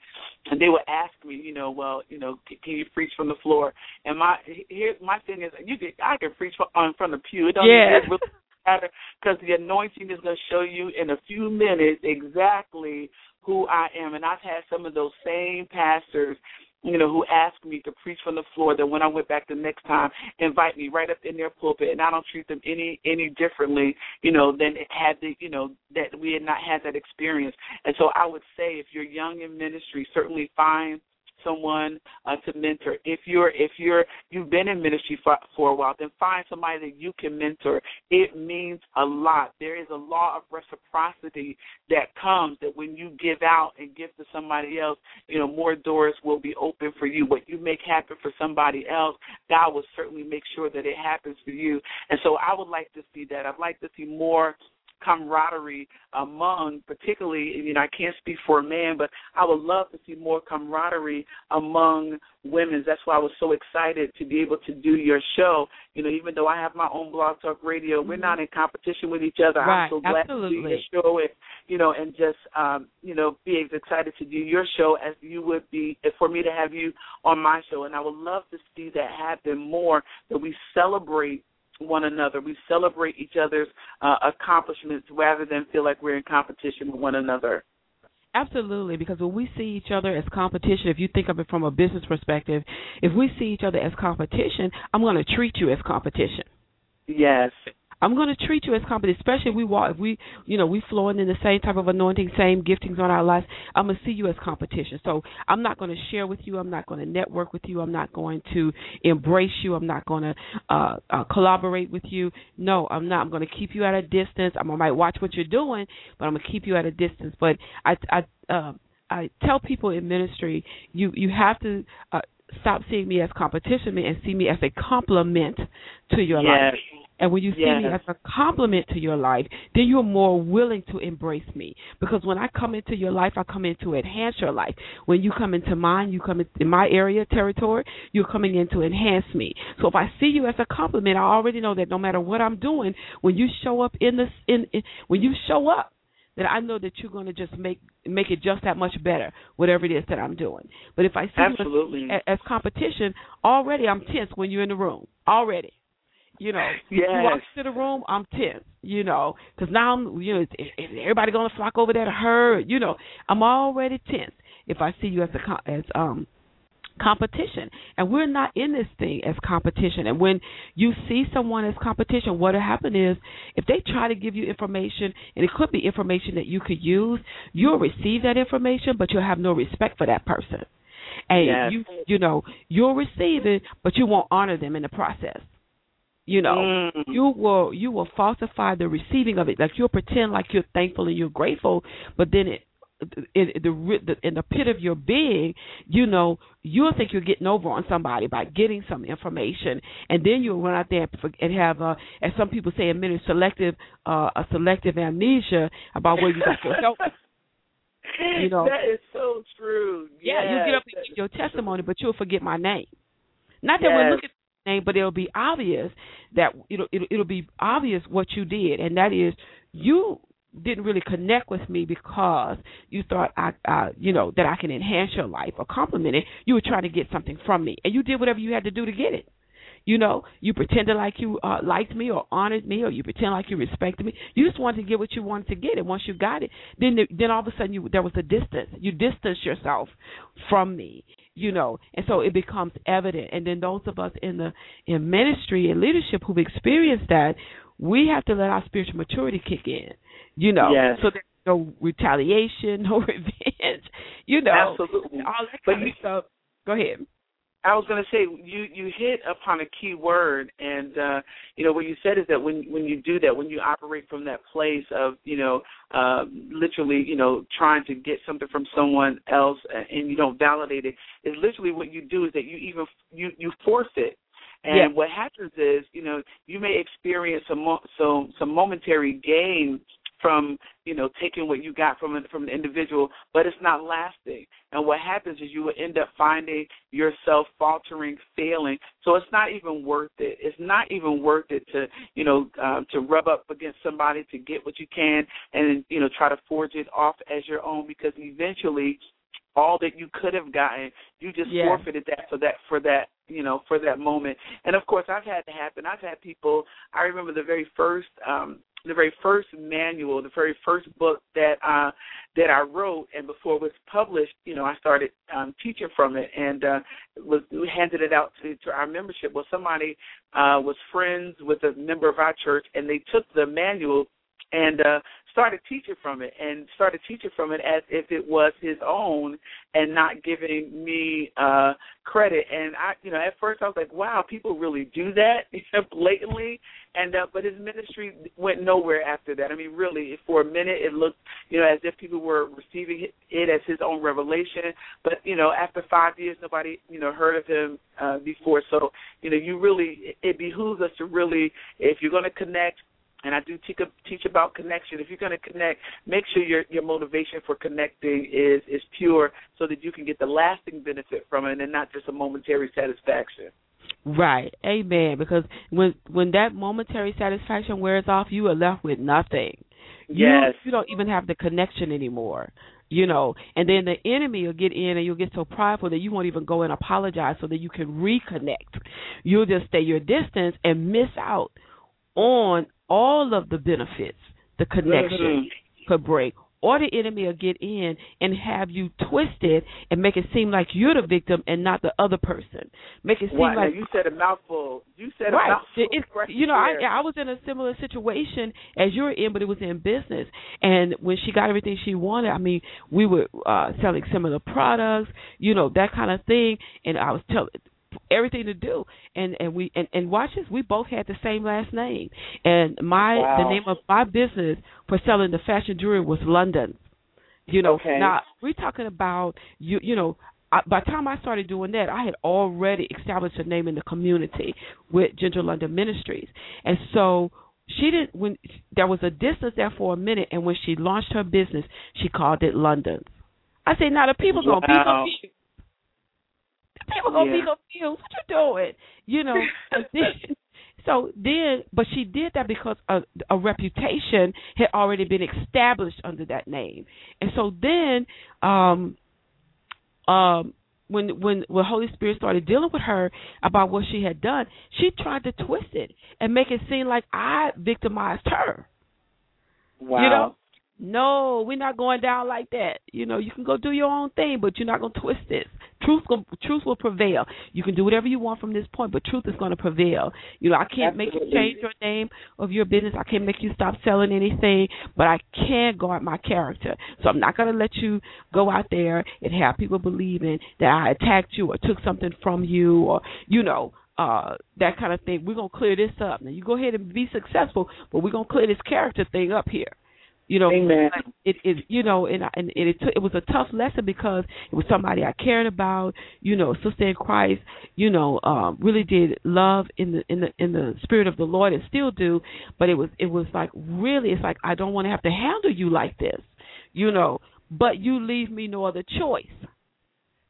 and they would ask me, you know, well, you know, can, can you preach from the floor? And my here my thing is, you can I can preach from, on from the pew. It doesn't yeah. really matter because the anointing is going to show you in a few minutes exactly who I am. And I've had some of those same pastors, you know, who asked me to preach from the floor. That when I went back the next time, invite me right up in their pulpit, and I don't treat them any any differently, you know, than it had the, you know, that we had not had that experience. And so I would say, if you're young in ministry, certainly find someone uh, to mentor. If you're if you're you've been in ministry for for a while, then find somebody that you can mentor. It means a lot. There is a law of reciprocity that comes that when you give out and give to somebody else, you know more doors will be open for you. What you make happen for somebody else, God will certainly make sure that it happens for you. And so I would like to see that. I'd like to see more camaraderie among, particularly, you know, I can't speak for a man, but I would love to see more camaraderie among women. That's why I was so excited to be able to do your show. You know, even though I have my own blog talk radio, we're not in competition with each other. Right, I'm so glad absolutely. to do your show and you know, and just um, you know, be as excited to do your show as you would be for me to have you on my show. And I would love to see that happen more. That we celebrate one another. We celebrate each other's uh, accomplishments rather than feel like we're in competition with one another. Absolutely, because when we see each other as competition, if you think of it from a business perspective, if we see each other as competition, I'm going to treat you as competition. Yes. I'm going to treat you as competition, especially if we walk, if we, you know, we flowing in the same type of anointing, same giftings on our lives. I'm going to see you as competition. So I'm not going to share with you. I'm not going to network with you. I'm not going to embrace you. I'm not going to uh, uh, collaborate with you. No, I'm not. I'm going to keep you at a distance. I might watch what you're doing, but I'm going to keep you at a distance. But I, I, uh, I tell people in ministry, you you have to. Uh, stop seeing me as competition and see me as a complement to your yes. life. And when you see yes. me as a compliment to your life, then you're more willing to embrace me. Because when I come into your life, I come in to enhance your life. When you come into mine, you come in my area, territory, you're coming in to enhance me. So if I see you as a compliment, I already know that no matter what I'm doing, when you show up in this, in, in when you show up, that I know that you're going to just make make it just that much better, whatever it is that I'm doing. But if I see Absolutely. you as, as competition, already I'm tense when you're in the room. Already. You know, yes. you walk into the room, I'm tense. You know, because now I'm, you know, is, is everybody going to flock over there to her? You know, I'm already tense if I see you as a as um competition and we're not in this thing as competition and when you see someone as competition what'll happen is if they try to give you information and it could be information that you could use you'll receive that information but you'll have no respect for that person and yes. you you know you'll receive it but you won't honor them in the process you know mm. you will you will falsify the receiving of it like you'll pretend like you're thankful and you're grateful but then it in the in the pit of your being, you know, you'll think you're getting over on somebody by getting some information, and then you'll run out there and have, a, as some people say, a minute selective, uh, a selective amnesia about where you got your help. You know, that is so true. Yeah, yes, you get up and give your testimony, but you'll forget my name. Not that yes. we're looking name, but it'll be obvious that it'll, it'll it'll be obvious what you did, and that is you didn't really connect with me because you thought I, uh, you know, that I can enhance your life or compliment it. You were trying to get something from me, and you did whatever you had to do to get it. You know, you pretended like you uh, liked me or honored me, or you pretend like you respected me. You just wanted to get what you wanted to get, and once you got it, then then all of a sudden you there was a distance. You distanced yourself from me, you know, and so it becomes evident. And then those of us in the in ministry and leadership who've experienced that, we have to let our spiritual maturity kick in you know, yes. so there's no retaliation, no revenge, you know, absolutely, all that but kind you, stuff. Go ahead. I was going to say you you hit upon a key word, and uh, you know what you said is that when when you do that, when you operate from that place of you know uh, literally you know trying to get something from someone else and you don't validate it, is literally what you do is that you even you you force it and yeah. what happens is, you know, you may experience some mo- some some momentary gain from you know taking what you got from from the individual, but it's not lasting. And what happens is you will end up finding yourself faltering, failing. So it's not even worth it. It's not even worth it to you know um, to rub up against somebody to get what you can, and you know try to forge it off as your own because eventually all that you could have gotten, you just yeah. forfeited that for that for that you know for that moment. And of course, I've had to happen. I've had people. I remember the very first um the very first manual, the very first book that uh that I wrote, and before it was published, you know, I started um teaching from it, and uh was handed it out to to our membership. Well, somebody uh was friends with a member of our church, and they took the manual and uh started teaching from it and started teaching from it as if it was his own and not giving me uh credit. And i you know at first i was like wow people really do that blatantly. And uh but his ministry went nowhere after that. I mean really for a minute it looked you know as if people were receiving it as his own revelation. But you know after five years nobody you know heard of him uh before. So you know you really it behooves us to really if you're going to connect and I do teach, teach about connection. If you're going to connect, make sure your your motivation for connecting is is pure, so that you can get the lasting benefit from it, and not just a momentary satisfaction. Right, amen. Because when when that momentary satisfaction wears off, you are left with nothing. Yes, you, you don't even have the connection anymore you know, and then the enemy will get in and you'll get so prideful that you won't even go and apologize so that you can reconnect. You'll just stay your distance and miss out on all of the benefits the connection mm-hmm. could break Or the enemy will get in and have you twisted and make it seem like you're the victim and not the other person. Make it seem wow, like you said a mouthful. You said right. a mouthful. It, you know, I I was in a similar situation as you're in, but it was in business. And when she got everything she wanted, I mean, we were uh selling similar products, you know, that kind of thing. And I was telling everything to do and and we and, and watch this we both had the same last name and my wow. the name of my business for selling the fashion jewelry was london you know okay. now we're talking about you you know I, by the time I started doing that, I had already established a name in the community with Ginger London Ministries, and so she didn't. When there was a distance there for a minute, and when she launched her business, she called it London. I said, "Now the people wow. gonna be confused people gonna yeah. be confused. What you doing? You know. then, so then, but she did that because a, a reputation had already been established under that name, and so then, um, um, when when when Holy Spirit started dealing with her about what she had done, she tried to twist it and make it seem like I victimized her. Wow. You know, no, we're not going down like that. You know, you can go do your own thing, but you're not going to twist this. Truth, truth will prevail. You can do whatever you want from this point, but truth is going to prevail. You know, I can't Absolutely. make you change your name of your business. I can't make you stop selling anything, but I can guard my character. So I'm not going to let you go out there and have people believing that I attacked you or took something from you or, you know, uh that kind of thing. We're gonna clear this up. Now you go ahead and be successful, but we're gonna clear this character thing up here. You know, Amen. it is you know, and and it it, took, it was a tough lesson because it was somebody I cared about. You know, sister in Christ. You know, um, really did love in the in the in the spirit of the Lord and still do. But it was it was like really, it's like I don't want to have to handle you like this. You know, but you leave me no other choice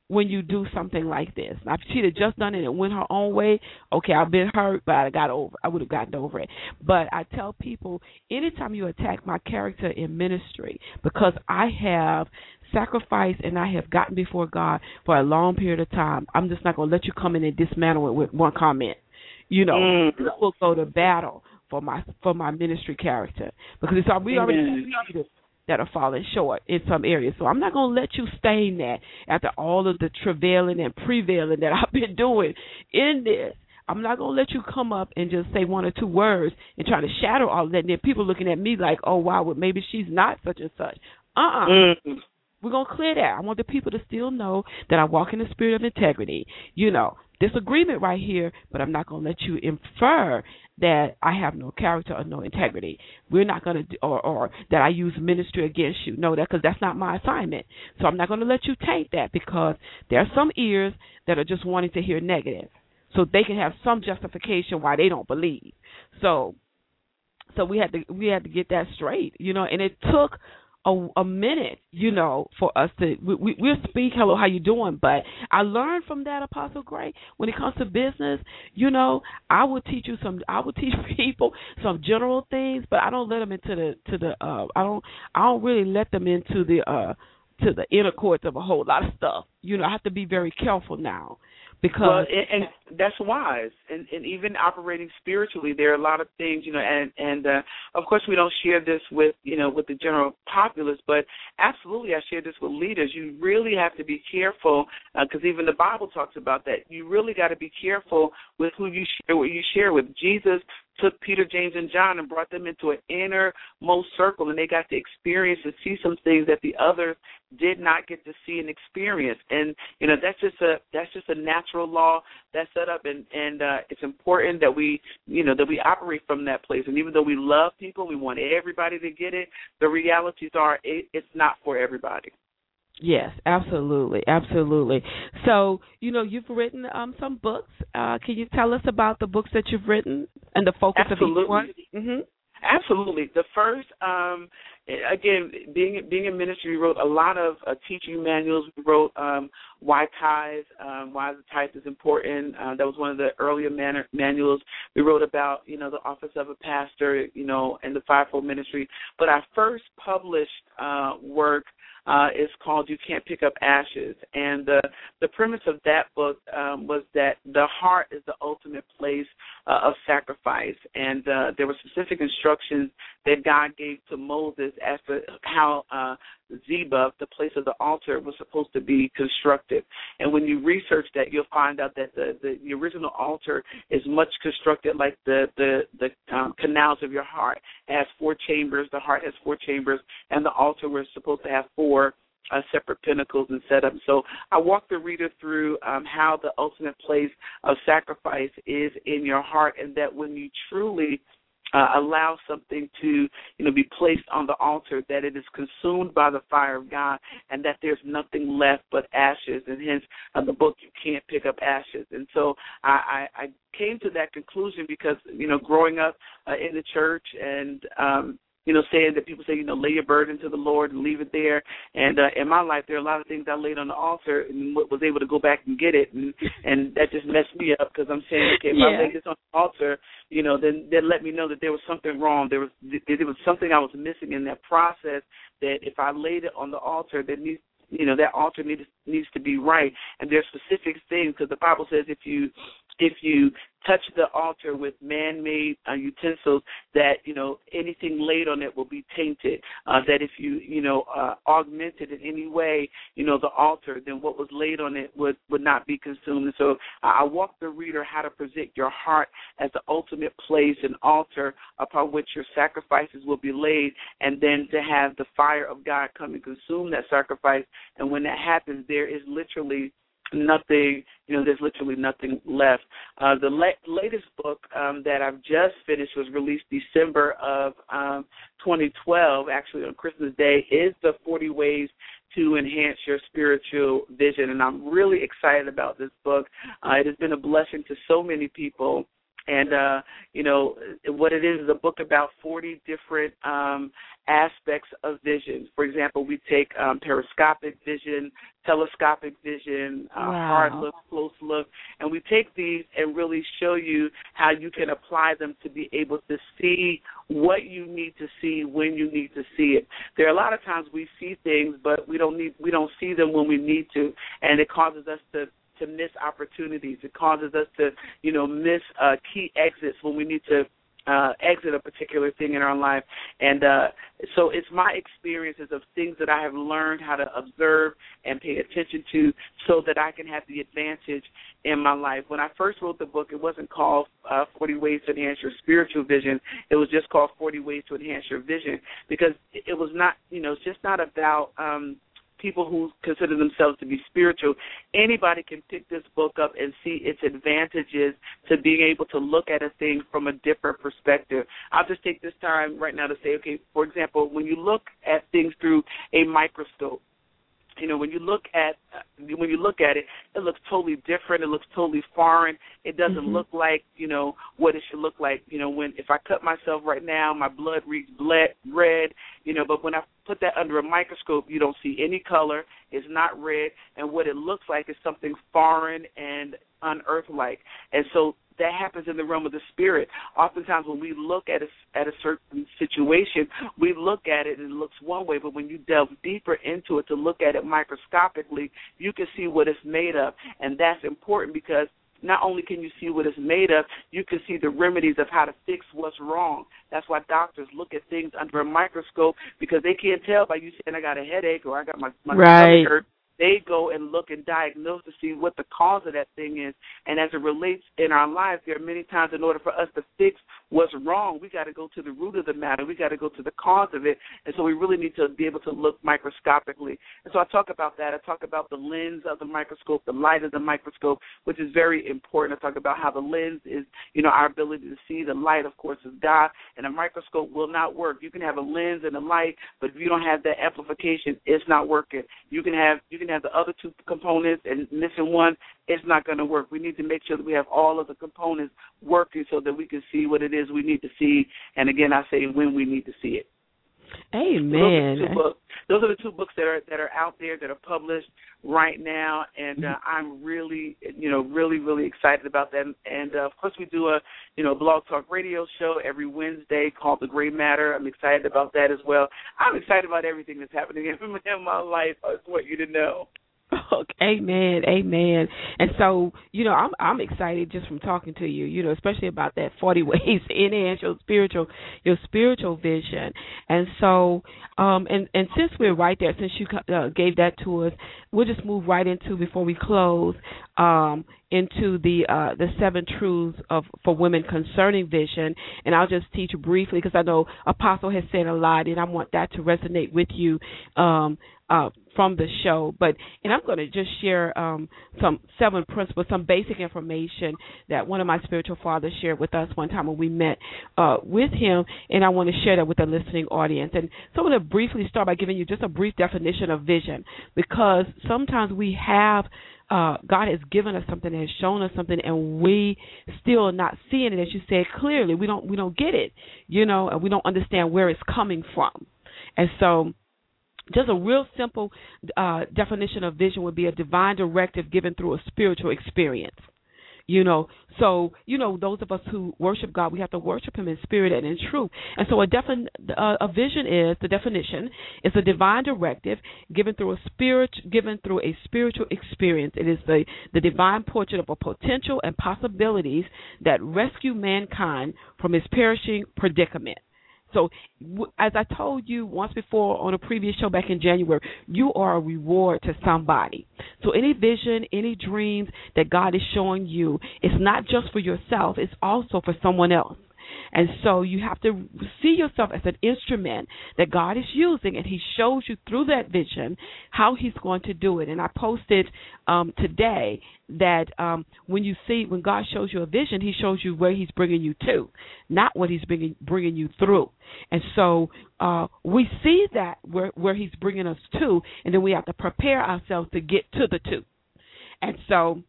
when you do something like this. Now, if she'd have just done it and went her own way, okay, I've been hurt, but I got over. I would have gotten over it. But I tell people, anytime you attack my character in ministry, because I have sacrificed and I have gotten before God for a long period of time, I'm just not going to let you come in and dismantle it with one comment. You know, mm. we'll go to battle for my for my ministry character because it's we already mm that are falling short in some areas. So I'm not going to let you stain that after all of the travailing and prevailing that I've been doing in this. I'm not going to let you come up and just say one or two words and try to shatter all of that. And then people looking at me like, oh, wow, well, maybe she's not such and such. Uh-uh. Mm-hmm. We're going to clear that. I want the people to still know that I walk in the spirit of integrity. You know, disagreement right here, but I'm not going to let you infer that I have no character or no integrity. We're not going to, or, or that I use ministry against you. No, that because that's not my assignment. So I'm not going to let you taint that because there are some ears that are just wanting to hear negative, so they can have some justification why they don't believe. So, so we had to we had to get that straight, you know, and it took a, a minute, you know, for us to we, we we'll speak hello how you doing, but I learned from that Apostle Gray when it comes to business, you know, I will teach you some I will teach people some general things, but I don't let them into the to the uh I don't I don't really let them into the uh to the inner courts of a whole lot of stuff. You know, I have to be very careful now because well, and, and that's wise. And, and even operating spiritually, there are a lot of things, you know. And and uh, of course, we don't share this with you know with the general populace, but absolutely, I share this with leaders. You really have to be careful because uh, even the Bible talks about that. You really got to be careful with who you share what you share with. Jesus took Peter, James, and John and brought them into an innermost circle, and they got to experience and see some things that the others did not get to see and experience. And you know that's just a that's just a natural law that's set up, and and uh, it's important that we you know that we operate from that place. And even though we love people, we want everybody to get it. The realities are it, it's not for everybody. Yes, absolutely, absolutely. So, you know, you've written um, some books. Uh, can you tell us about the books that you've written and the focus absolutely. of each one? Mm-hmm. Absolutely. The first, um, again, being being in ministry, we wrote a lot of uh, teaching manuals. We wrote um, why tithes, um, why the tithe is important. Uh, that was one of the earlier man- manuals. We wrote about you know the office of a pastor, you know, and the fivefold ministry. But our first published uh, work uh, is called "You Can't Pick Up Ashes," and the the premise of that book um, was that the heart is the ultimate place uh, of sacrifice, and uh, there were specific instructions that God gave to Moses as to how uh, Zebub, the place of the altar, was supposed to be constructed. And when you research that, you'll find out that the the, the original altar is much constructed like the the the um, canals of your heart. It has four chambers. The heart has four chambers, and the altar was supposed to have four uh, separate pinnacles and setups. So I walk the reader through um, how the ultimate place of sacrifice is in your heart, and that when you truly uh, allow something to you know be placed on the altar that it is consumed by the fire of God and that there's nothing left but ashes and hence uh, the book you can't pick up ashes and so I, I, I came to that conclusion because you know growing up uh, in the church and um you know, saying that people say, you know, lay your burden to the Lord and leave it there. And uh, in my life, there are a lot of things I laid on the altar and was able to go back and get it, and and that just messed me up because I'm saying, okay, if yeah. I lay this on the altar, you know, then then let me know that there was something wrong. There was there was something I was missing in that process. That if I laid it on the altar, that needs you know that altar needs needs to be right and there's specific things because the bible says if you if you touch the altar with man-made uh, utensils that you know anything laid on it will be tainted. Uh, that if you you know uh, augment it in any way you know the altar then what was laid on it would would not be consumed. And so i walk the reader how to present your heart as the ultimate place and altar upon which your sacrifices will be laid and then to have the fire of god come and consume that sacrifice. And when that happens there is literally nothing you know there's literally nothing left. Uh the la- latest book um that i've just finished was released december of um 2012 actually on christmas day is the 40 ways to enhance your spiritual vision and i'm really excited about this book. Uh, it has been a blessing to so many people and uh you know what it is is a book about 40 different um aspects of vision for example we take um periscopic vision telescopic vision uh, wow. hard look close look and we take these and really show you how you can apply them to be able to see what you need to see when you need to see it there are a lot of times we see things but we don't need we don't see them when we need to and it causes us to to miss opportunities. It causes us to, you know, miss uh, key exits when we need to uh, exit a particular thing in our life. And uh, so it's my experiences of things that I have learned how to observe and pay attention to so that I can have the advantage in my life. When I first wrote the book, it wasn't called uh, 40 Ways to Enhance Your Spiritual Vision. It was just called 40 Ways to Enhance Your Vision because it was not, you know, it's just not about um, people who consider themselves to be spiritual, anybody can pick this book up and see its advantages to being able to look at a thing from a different perspective. I'll just take this time right now to say, okay, for example, when you look at things through a microscope, you know when you look at when you look at it it looks totally different it looks totally foreign it doesn't mm-hmm. look like you know what it should look like you know when if i cut myself right now my blood reads red you know but when i put that under a microscope you don't see any color it's not red and what it looks like is something foreign and unearth-like and so that happens in the realm of the spirit. Oftentimes, when we look at a at a certain situation, we look at it and it looks one way, but when you delve deeper into it to look at it microscopically, you can see what it's made of, and that's important because not only can you see what it's made of, you can see the remedies of how to fix what's wrong. That's why doctors look at things under a microscope because they can't tell by you saying I got a headache or I got my my right. stomach hurt they go and look and diagnose to see what the cause of that thing is. And as it relates in our lives, there are many times in order for us to fix what's wrong, we got to go to the root of the matter. We got to go to the cause of it. And so we really need to be able to look microscopically. And so I talk about that. I talk about the lens of the microscope, the light of the microscope, which is very important. I talk about how the lens is, you know, our ability to see. The light, of course, is God. And a microscope will not work. You can have a lens and a light, but if you don't have that amplification, it's not working. You can have you can can have the other two components and missing one, it's not going to work. We need to make sure that we have all of the components working so that we can see what it is we need to see. And again, I say when we need to see it. Amen. So those, are books, those are the two books that are that are out there that are published right now, and uh, mm-hmm. I'm really, you know, really, really excited about that. And uh, of course, we do a, you know, blog talk radio show every Wednesday called The Gray Matter. I'm excited about that as well. I'm excited about everything that's happening in my life. I just want you to know. amen, amen. And so, you know, I'm I'm excited just from talking to you, you know, especially about that 40 ways enhance your spiritual your spiritual vision. And so, um and and since we're right there, since you uh, gave that to us, we'll just move right into before we close um into the uh the seven truths of for women concerning vision and I'll just teach briefly because I know apostle has said a lot and I want that to resonate with you um uh, from the show. But and I'm going to just share um, some seven principles, some basic information that one of my spiritual fathers shared with us one time when we met uh, with him, and I want to share that with the listening audience. And so I'm going to briefly start by giving you just a brief definition of vision, because sometimes we have. Uh, God has given us something, has shown us something, and we still not seeing it, as you said clearly. We don't, we don't get it, you know, and we don't understand where it's coming from. And so, just a real simple uh, definition of vision would be a divine directive given through a spiritual experience. You know, so you know those of us who worship God, we have to worship Him in spirit and in truth. And so a defin- uh, a vision is the definition is a divine directive given through a spirit, given through a spiritual experience. It is the the divine portrait of a potential and possibilities that rescue mankind from his perishing predicament. So, as I told you once before on a previous show back in January, you are a reward to somebody. So, any vision, any dreams that God is showing you, it's not just for yourself, it's also for someone else. And so you have to see yourself as an instrument that God is using, and He shows you through that vision how He's going to do it. And I posted um, today that um, when you see when God shows you a vision, He shows you where He's bringing you to, not what He's bringing bringing you through. And so uh, we see that where where He's bringing us to, and then we have to prepare ourselves to get to the two. And so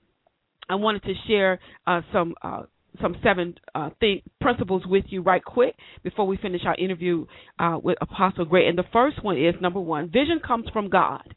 I wanted to share uh, some uh, some seven uh, think principles with you right quick before we finish our interview uh, with Apostle Gray. And the first one is number one: vision comes from God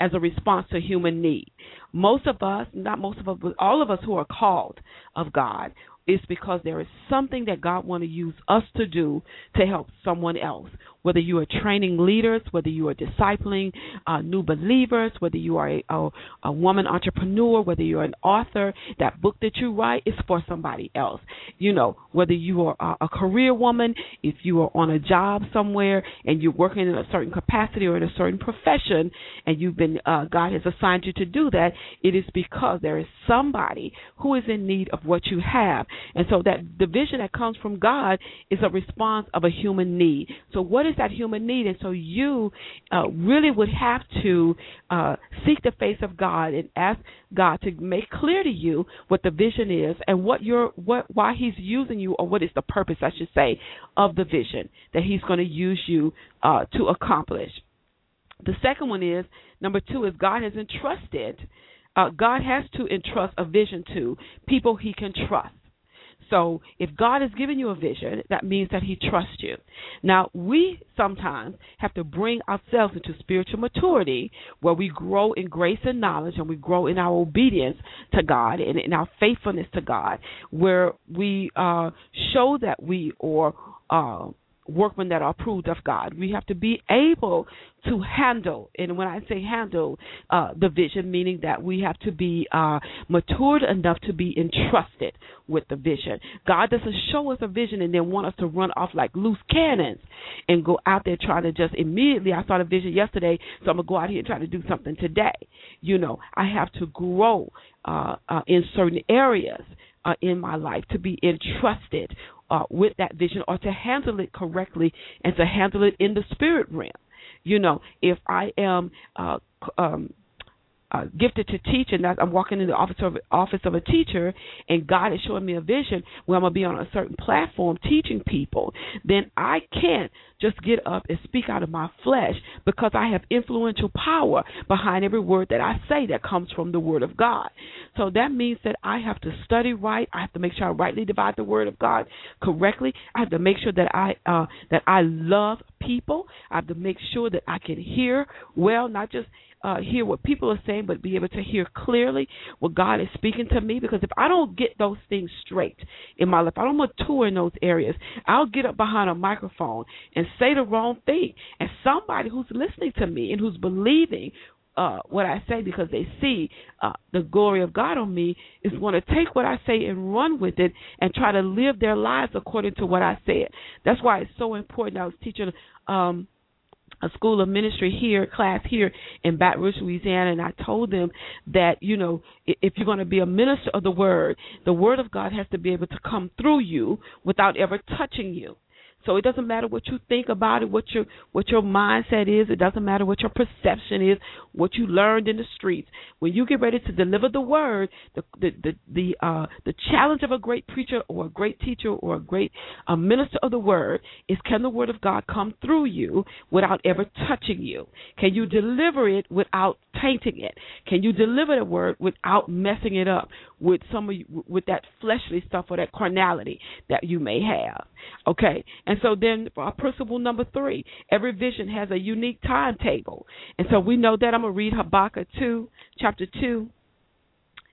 as a response to human need. Most of us, not most of us, but all of us who are called of God, is because there is something that God want to use us to do to help someone else. Whether you are training leaders, whether you are discipling uh, new believers, whether you are a, a, a, woman entrepreneur, whether you're an author, that book that you write is for somebody else. You know, whether you are a, a career woman, if you are on a job somewhere and you're working in a certain capacity or in a certain profession, and you've been uh, God has assigned you to do that, it is because there is somebody who is in need of what you have and so that the vision that comes from God is a response of a human need. So what is that human need? And so you uh, really would have to uh, seek the face of God and ask God to make clear to you what the vision is and what your what why He's using you or what is the purpose, I should say, of the vision that He's going to use you uh, to accomplish. The second one is number two is God has entrusted. Uh, God has to entrust a vision to people He can trust. So if God has given you a vision, that means that He trusts you. Now, we sometimes have to bring ourselves into spiritual maturity where we grow in grace and knowledge and we grow in our obedience to God and in our faithfulness to God, where we uh, show that we are. Uh, workmen that are approved of God. We have to be able to handle, and when I say handle, uh, the vision, meaning that we have to be uh, matured enough to be entrusted with the vision. God doesn't show us a vision and then want us to run off like loose cannons and go out there trying to just immediately. I saw a vision yesterday, so I'm gonna go out here and try to do something today. You know, I have to grow uh, uh, in certain areas. Uh, in my life to be entrusted uh, with that vision or to handle it correctly and to handle it in the spirit realm. You know, if I am uh, um, uh, gifted to teach, and I'm walking in the office of office of a teacher, and God is showing me a vision where I'm gonna be on a certain platform teaching people, then I can't just get up and speak out of my flesh because I have influential power behind every word that I say that comes from the Word of God. So that means that I have to study right. I have to make sure I rightly divide the Word of God correctly. I have to make sure that I uh, that I love people. I have to make sure that I can hear well, not just uh, hear what people are saying, but be able to hear clearly what God is speaking to me. Because if I don't get those things straight in my life, I don't mature in those areas, I'll get up behind a microphone and say the wrong thing. And somebody who's listening to me and who's believing uh, what I say because they see uh, the glory of God on me is going to take what I say and run with it and try to live their lives according to what I said. That's why it's so important. I was teaching um, a school of ministry here, class here in Baton Rouge, Louisiana, and I told them that, you know, if you're going to be a minister of the word, the word of God has to be able to come through you without ever touching you. So it doesn't matter what you think about it, what your what your mindset is. It doesn't matter what your perception is, what you learned in the streets. When you get ready to deliver the word, the the the the, uh, the challenge of a great preacher or a great teacher or a great uh, minister of the word is can the word of God come through you without ever touching you? Can you deliver it without tainting it? Can you deliver the word without messing it up with some of you, with that fleshly stuff or that carnality that you may have? Okay. And so then uh, principle number three, every vision has a unique timetable. And so we know that I'm to read Habakkuk 2, chapter 2.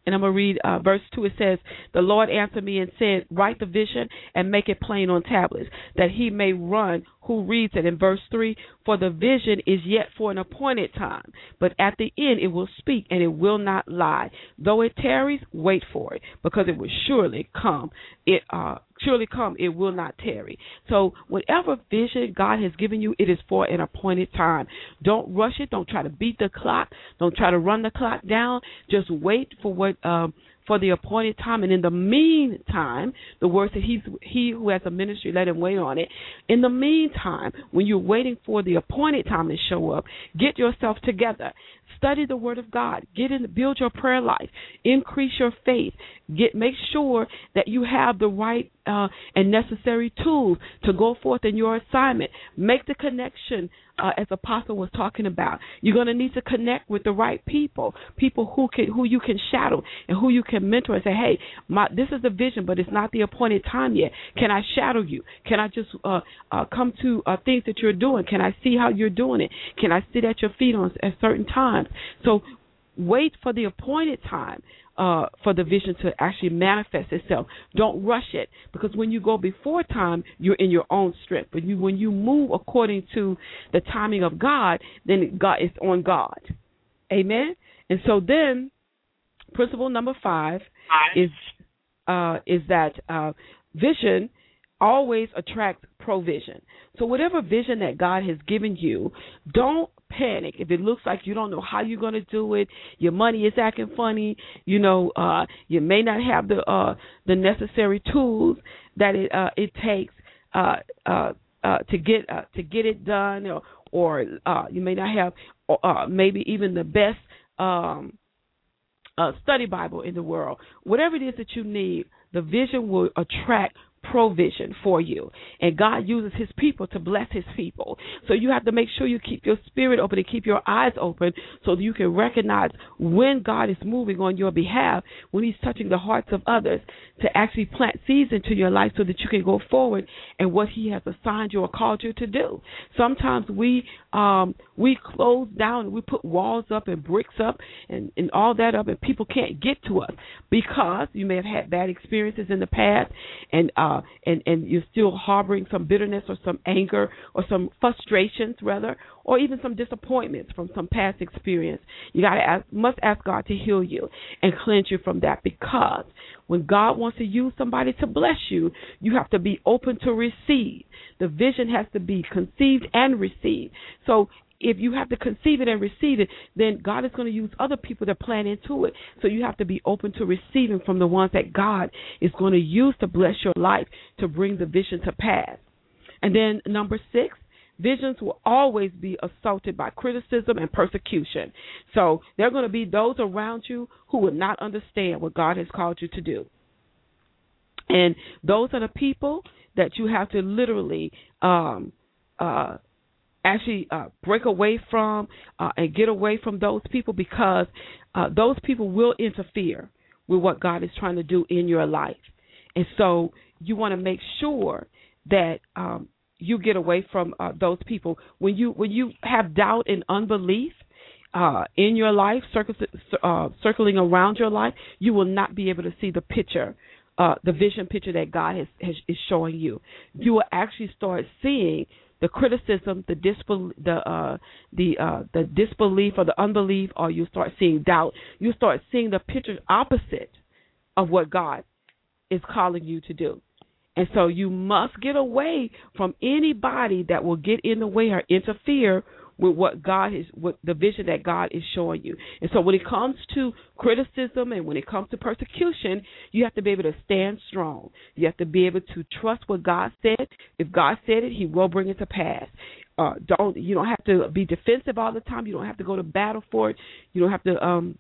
And I'm going to read uh, verse 2. It says, The Lord answered me and said, Write the vision and make it plain on tablets, that he may run who reads it. In verse 3, For the vision is yet for an appointed time, but at the end it will speak and it will not lie. Though it tarries, wait for it, because it will surely come. It uh, surely come, it will not tarry. So, whatever vision God has given you, it is for an appointed time. Don't rush it. Don't try to beat the clock. Don't try to run the clock down. Just wait for what um, for the appointed time. And in the meantime, the word says he's he who has a ministry, let him wait on it. In the meantime, when you're waiting for the appointed time to show up, get yourself together. Study the Word of God. Get in, build your prayer life. Increase your faith. Get, make sure that you have the right uh, and necessary tools to go forth in your assignment. Make the connection, uh, as Apostle was talking about. You're going to need to connect with the right people, people who can, who you can shadow and who you can mentor and say, "Hey, my, this is the vision, but it's not the appointed time yet. Can I shadow you? Can I just uh, uh, come to uh, things that you're doing? Can I see how you're doing it? Can I sit at your feet on at certain times?" So wait for the appointed time uh, for the vision to actually manifest itself. Don't rush it because when you go before time, you're in your own strength. But you, when you move according to the timing of God, then God is on God. Amen. And so then, principle number five is uh, is that uh, vision always attracts provision. So whatever vision that God has given you, don't panic. If it looks like you don't know how you're going to do it your money is acting funny you know uh you may not have the uh the necessary tools that it uh it takes uh uh uh to get uh, to get it done or or uh you may not have uh maybe even the best um uh study bible in the world. Whatever it is that you need the vision will attract provision for you. And God uses his people to bless his people. So you have to make sure you keep your spirit open and keep your eyes open so that you can recognize when God is moving on your behalf, when he's touching the hearts of others to actually plant seeds into your life so that you can go forward and what he has assigned you or called you to do. Sometimes we um we close down and we put walls up and bricks up and, and all that up and people can't get to us because you may have had bad experiences in the past and uh uh, and and you're still harboring some bitterness or some anger or some frustrations rather, or even some disappointments from some past experience, you got to ask, must ask God to heal you and cleanse you from that because when God wants to use somebody to bless you, you have to be open to receive. The vision has to be conceived and received. So if you have to conceive it and receive it, then God is going to use other people to plan into it. So you have to be open to receiving from the ones that God is going to use to bless your life to bring the vision to pass. And then number six, visions will always be assaulted by criticism and persecution. So there are going to be those around you who will not understand what God has called you to do. And those are the people that you have to literally um, uh, actually uh, break away from uh, and get away from those people because uh, those people will interfere with what God is trying to do in your life. And so you want to make sure that um, you get away from uh, those people when you when you have doubt and unbelief uh, in your life, uh, circling around your life, you will not be able to see the picture, the vision picture that God has, has, is showing you. You will actually start seeing the criticism, the disbelief, the uh, the uh, the disbelief or the unbelief, or you start seeing doubt. You start seeing the picture opposite of what God is calling you to do. And so you must get away from anybody that will get in the way or interfere with what God is, with the vision that God is showing you. And so when it comes to criticism and when it comes to persecution, you have to be able to stand strong. You have to be able to trust what God said. If God said it, He will bring it to pass. Uh, don't you don't have to be defensive all the time. You don't have to go to battle for it. You don't have to um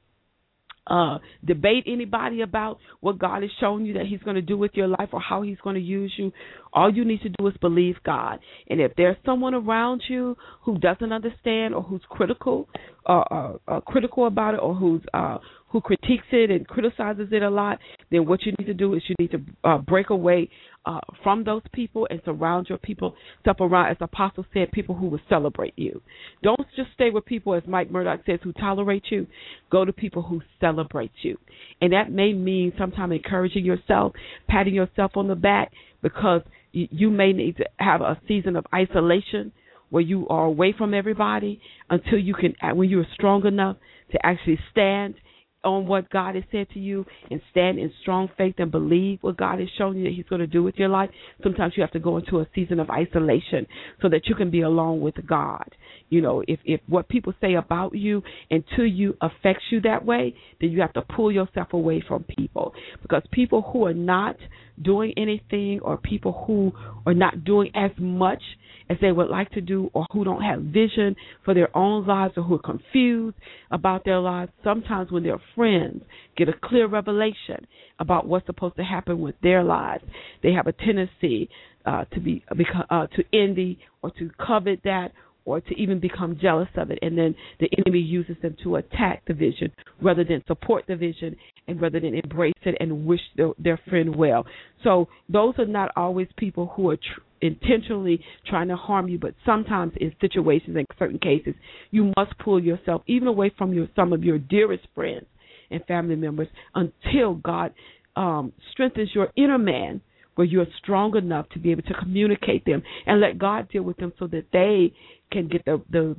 uh, debate anybody about what God has shown you that He's going to do with your life or how He's going to use you. All you need to do is believe God. And if there's someone around you who doesn't understand or who's critical, uh, uh, uh, critical about it, or who's uh, who critiques it and criticizes it a lot, then what you need to do is you need to uh, break away uh, from those people and surround your people step around, as Apostle said, people who will celebrate you. Don't just stay with people, as Mike Murdock says, who tolerate you. Go to people who celebrate you. And that may mean sometimes encouraging yourself, patting yourself on the back, because you, you may need to have a season of isolation where you are away from everybody until you can, when you're strong enough to actually stand on what God has said to you and stand in strong faith and believe what God has shown you that He's going to do with your life, sometimes you have to go into a season of isolation so that you can be alone with God. You know, if if what people say about you and to you affects you that way, then you have to pull yourself away from people because people who are not doing anything or people who are not doing as much as they would like to do or who don't have vision for their own lives or who are confused about their lives. Sometimes when their friends get a clear revelation about what's supposed to happen with their lives, they have a tendency uh, to be uh, to envy or to covet that or to even become jealous of it. And then the enemy uses them to attack the vision rather than support the vision and rather than embrace it and wish their, their friend well. So those are not always people who are tr- intentionally trying to harm you, but sometimes in situations, in certain cases, you must pull yourself even away from your some of your dearest friends and family members until God um, strengthens your inner man where you're strong enough to be able to communicate them and let God deal with them so that they can get the the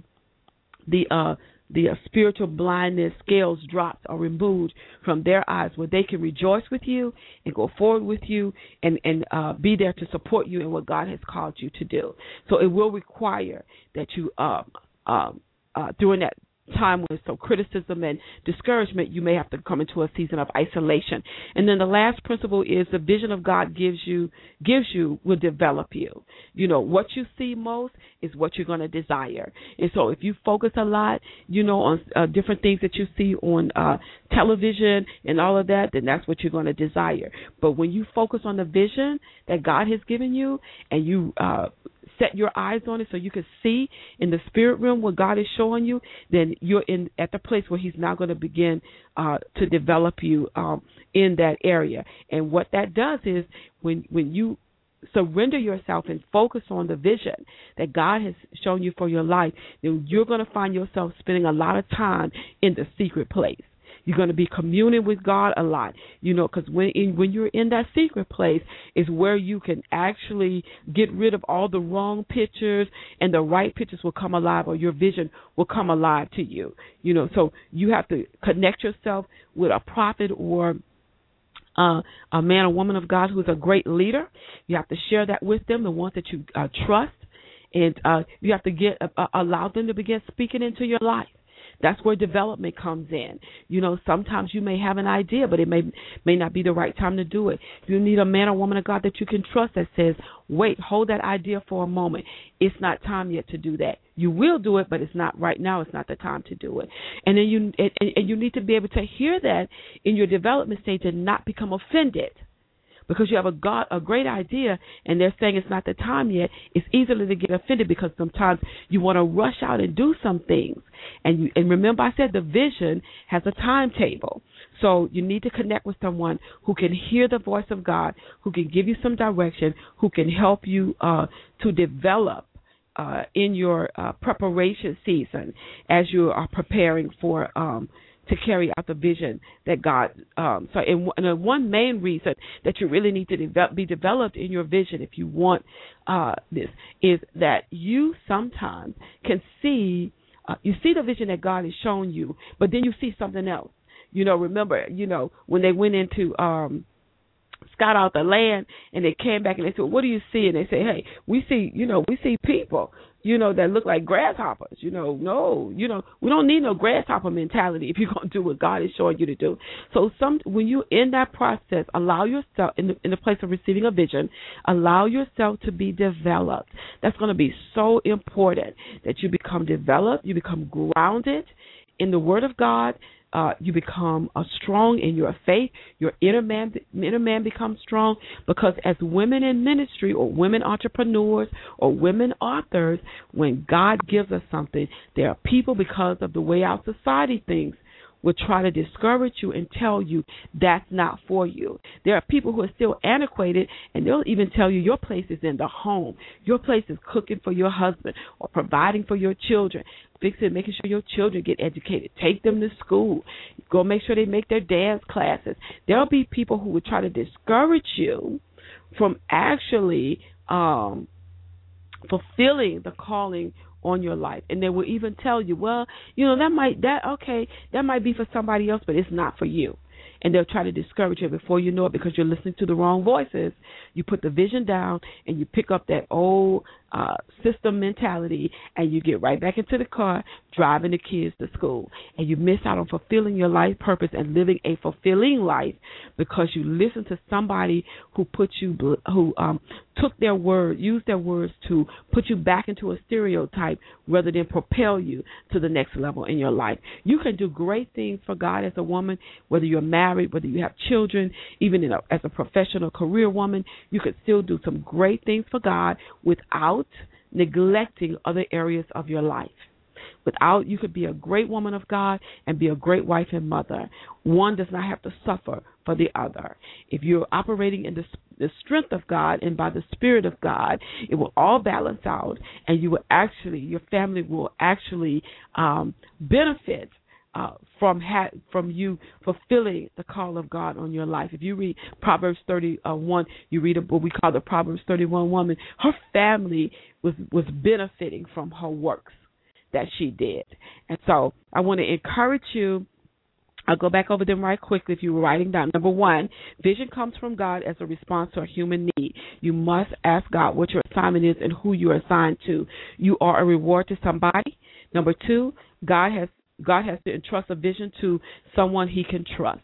the uh the uh, spiritual blindness scales dropped or removed from their eyes where they can rejoice with you and go forward with you and and uh be there to support you in what God has called you to do. So it will require that you um um uh during that time with some criticism and discouragement, you may have to come into a season of isolation. And then the last principle is the vision of God gives you gives you will develop you. You know what you see most is what you're going to desire. And so if you focus a lot, you know, on uh, different things that you see on uh, television and all of that, then that's what you're going to desire. But when you focus on the vision that God has given you and you uh, set your eyes on it so you can see in the spirit realm what God is showing you, then you're in at the place where He's now going to begin uh, to develop you um, in that area. And what that does is when when you surrender yourself and focus on the vision that God has shown you for your life, then you're going to find yourself spending a lot of time in the secret place. You're going to be communing with God a lot, you know, because when in, when you're in that secret place is where you can actually get rid of all the wrong pictures, and the right pictures will come alive, or your vision will come alive to you. You know, so you have to connect yourself with a prophet or uh, a man or woman of God who's a great leader. You have to share that with them, the ones that you uh, trust, and uh, you have to get uh, allow them to begin speaking into your life. That's where development comes in. You know, sometimes you may have an idea, but it may may not be the right time to do it. You need a man or woman of God that you can trust that says, "Wait, hold that idea for a moment. It's not time yet to do that. You will do it, but it's not right now. It's not the time to do it." And then you and, and you need to be able to hear that in your development stage and not become offended because you have a God, a great idea, and they're saying it's not the time yet. It's easily to get offended because sometimes you want to rush out and do some things, and you and remember I said the vision has a timetable. So you need to connect with someone who can hear the voice of God, who can give you some direction, who can help you uh, to develop uh, in your uh, preparation season as you are preparing for um, to carry out the vision that God. Um, so, and, and one main reason that you really need to develop, be developed in your vision, if you want uh, this, is that you sometimes can see. Uh, you see the vision that God has shown you, but then you see something else. You know, remember, you know, when they went into um scout out the land and they came back and they said, What do you see? And they say, Hey, we see you know, we see people you know, that look like grasshoppers. You know, no, you know, we don't need no grasshopper mentality if you're going to do what God is showing you to do. So, some when you're in that process, allow yourself in the, in the place of receiving a vision, allow yourself to be developed. That's going to be so important that you become developed, you become grounded in the Word of God uh, you become uh, strong in your faith. Your inner man, inner man becomes strong because as women in ministry or women entrepreneurs or women authors, when God gives us something, there are people because of the way our society thinks will try to discourage you and tell you that's not for you. There are people who are still antiquated and they'll even tell you your place is in the home. Your place is cooking for your husband or providing for your children, fixing, making sure your children get educated, take them to school, go make sure they make their dance classes. There'll be people who will try to discourage you from actually um fulfilling the calling on your life. And they will even tell you well you know that might that okay that might be for somebody else but it's not for you. And they'll try to discourage you before you know it because you're listening to the wrong voices. You put the vision down and you pick up that old uh, system mentality and you get right back into the car driving the kids to school. And you miss out on fulfilling your life purpose and living a fulfilling life because you listen to somebody who put you who um took their word used their words to put you back into a stereotype rather than propel you to the next level in your life. You can do great things for God as a woman whether you're married whether you have children even a, as a professional career woman you could still do some great things for God without without neglecting other areas of your life. Without, you could be a great woman of God and be a great wife and mother. One does not have to suffer for the other. If you're operating in the, the strength of God and by the Spirit of God, it will all balance out, and you will actually, your family will actually um, benefit uh, from ha- from you fulfilling the call of God on your life. If you read Proverbs 31, you read what we call the Proverbs 31 woman. Her family was was benefiting from her works that she did, and so I want to encourage you. I'll go back over them right quickly if you were writing down. Number one, vision comes from God as a response to a human need. You must ask God what your assignment is and who you are assigned to. You are a reward to somebody. Number two, God has God has to entrust a vision to someone he can trust.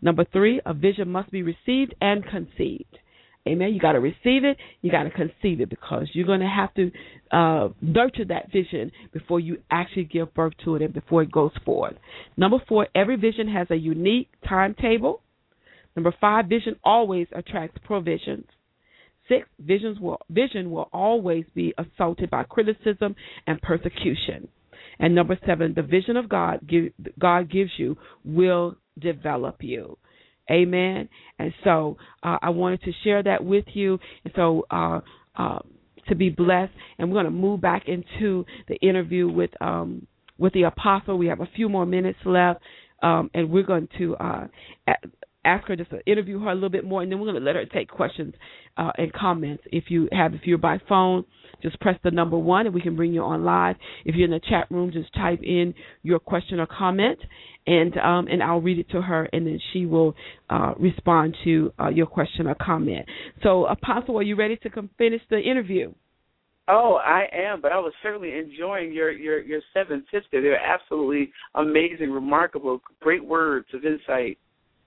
Number three, a vision must be received and conceived. Amen. You got to receive it. You got to conceive it because you're going to have to uh, nurture that vision before you actually give birth to it and before it goes forth. Number four, every vision has a unique timetable. Number five, vision always attracts provisions. Six, visions will, vision will always be assaulted by criticism and persecution. And number seven, the vision of God give, God gives you will develop you. Amen. And so uh, I wanted to share that with you. And so uh, uh, to be blessed, and we're going to move back into the interview with um, with the apostle. We have a few more minutes left, um, and we're going to uh, ask her just to interview her a little bit more, and then we're going to let her take questions uh, and comments. If you have, if you're by phone, just press the number one and we can bring you on live. If you're in the chat room, just type in your question or comment and um, and I'll read it to her and then she will uh, respond to uh, your question or comment. So Apostle, are you ready to come finish the interview? Oh, I am, but I was certainly enjoying your your your seven tips. They're absolutely amazing, remarkable, great words of insight.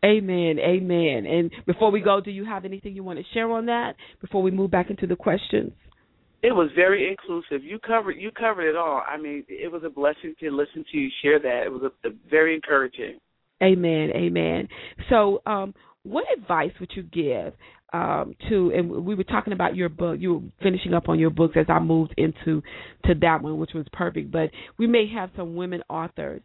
Amen. Amen. And before we go, do you have anything you want to share on that before we move back into the questions? It was very inclusive. You covered you covered it all. I mean, it was a blessing to listen to you share that. It was a, a very encouraging. Amen. Amen. So, um, what advice would you give um, to? And we were talking about your book. You were finishing up on your books as I moved into to that one, which was perfect. But we may have some women authors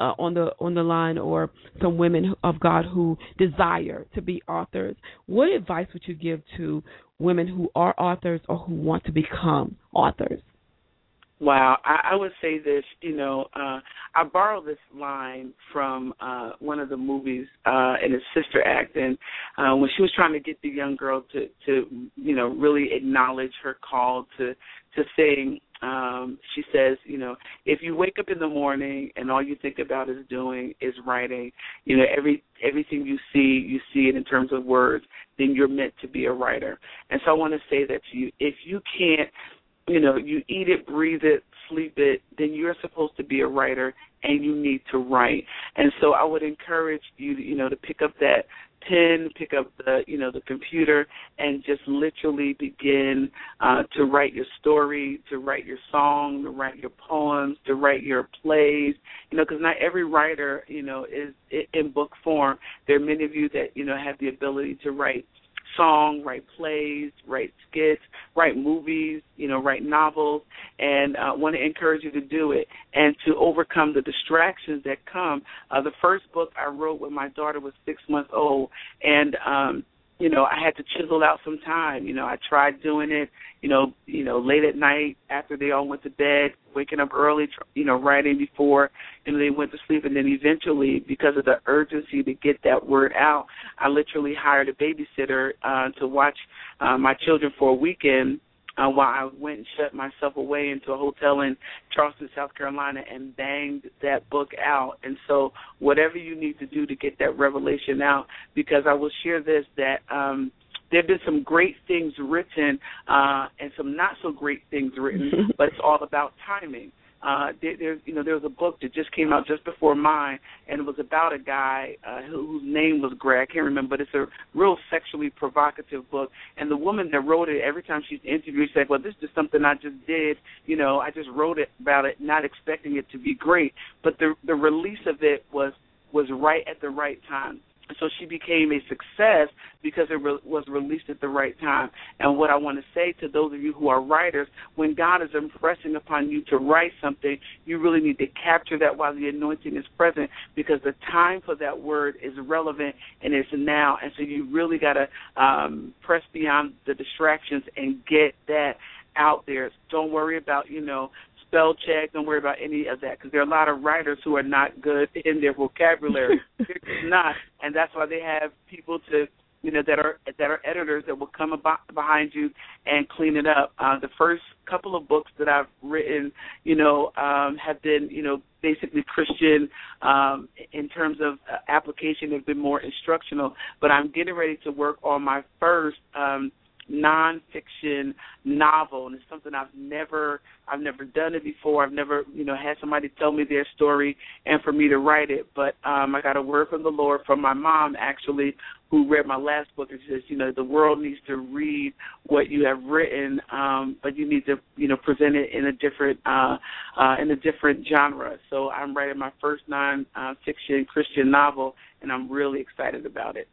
uh, on the on the line, or some women of God who desire to be authors. What advice would you give to women who are authors or who want to become authors? Wow, I, I would say this. You know, uh, I borrowed this line from uh, one of the movies uh, in its sister act, uh, when she was trying to get the young girl to, to, you know, really acknowledge her call to to sing. Um, she says, you know, if you wake up in the morning and all you think about is doing is writing, you know, every everything you see, you see it in terms of words, then you're meant to be a writer. And so I want to say that to you. If you can't you know, you eat it, breathe it, sleep it, then you're supposed to be a writer and you need to write. And so I would encourage you, you know, to pick up that pen, pick up the, you know, the computer and just literally begin uh, to write your story, to write your song, to write your poems, to write your plays, you know, because not every writer, you know, is in book form. There are many of you that, you know, have the ability to write song, write plays, write skits, write movies, you know, write novels, and uh, want to encourage you to do it and to overcome the distractions that come. Uh, the first book I wrote when my daughter was six months old, and um, you know, I had to chisel out some time. You know, I tried doing it, you know, you know, late at night after they all went to bed, waking up early, you know, writing before know they went to sleep, and then eventually, because of the urgency to get that word out, I literally hired a babysitter uh, to watch uh, my children for a weekend uh, while I went and shut myself away into a hotel in Charleston, South Carolina, and banged that book out. And so, whatever you need to do to get that revelation out, because I will share this that um, there have been some great things written uh, and some not so great things written, but it's all about timing uh there, there you know there was a book that just came out just before mine and it was about a guy uh whose name was Greg. I can't remember but it's a real sexually provocative book. And the woman that wrote it every time she's interviewed she said well this is just something I just did. You know I just wrote it about it not expecting it to be great. But the the release of it was was right at the right time so she became a success because it re- was released at the right time. And what I want to say to those of you who are writers, when God is impressing upon you to write something, you really need to capture that while the anointing is present because the time for that word is relevant and it's now. And so you really got to um, press beyond the distractions and get that out there. Don't worry about, you know, spell check. Don't worry about any of that because there are a lot of writers who are not good in their vocabulary. They're not, and that's why they have people to you know that are that are editors that will come about behind you and clean it up. Uh, the first couple of books that I've written, you know, um, have been you know basically Christian um, in terms of uh, application. Have been more instructional, but I'm getting ready to work on my first. Um, nonfiction novel, and it's something I've never I've never done it before. I've never you know had somebody tell me their story and for me to write it. But um, I got a word from the Lord from my mom actually, who read my last book and says, you know, the world needs to read what you have written, um, but you need to you know present it in a different uh, uh, in a different genre. So I'm writing my first non-fiction Christian novel, and I'm really excited about it.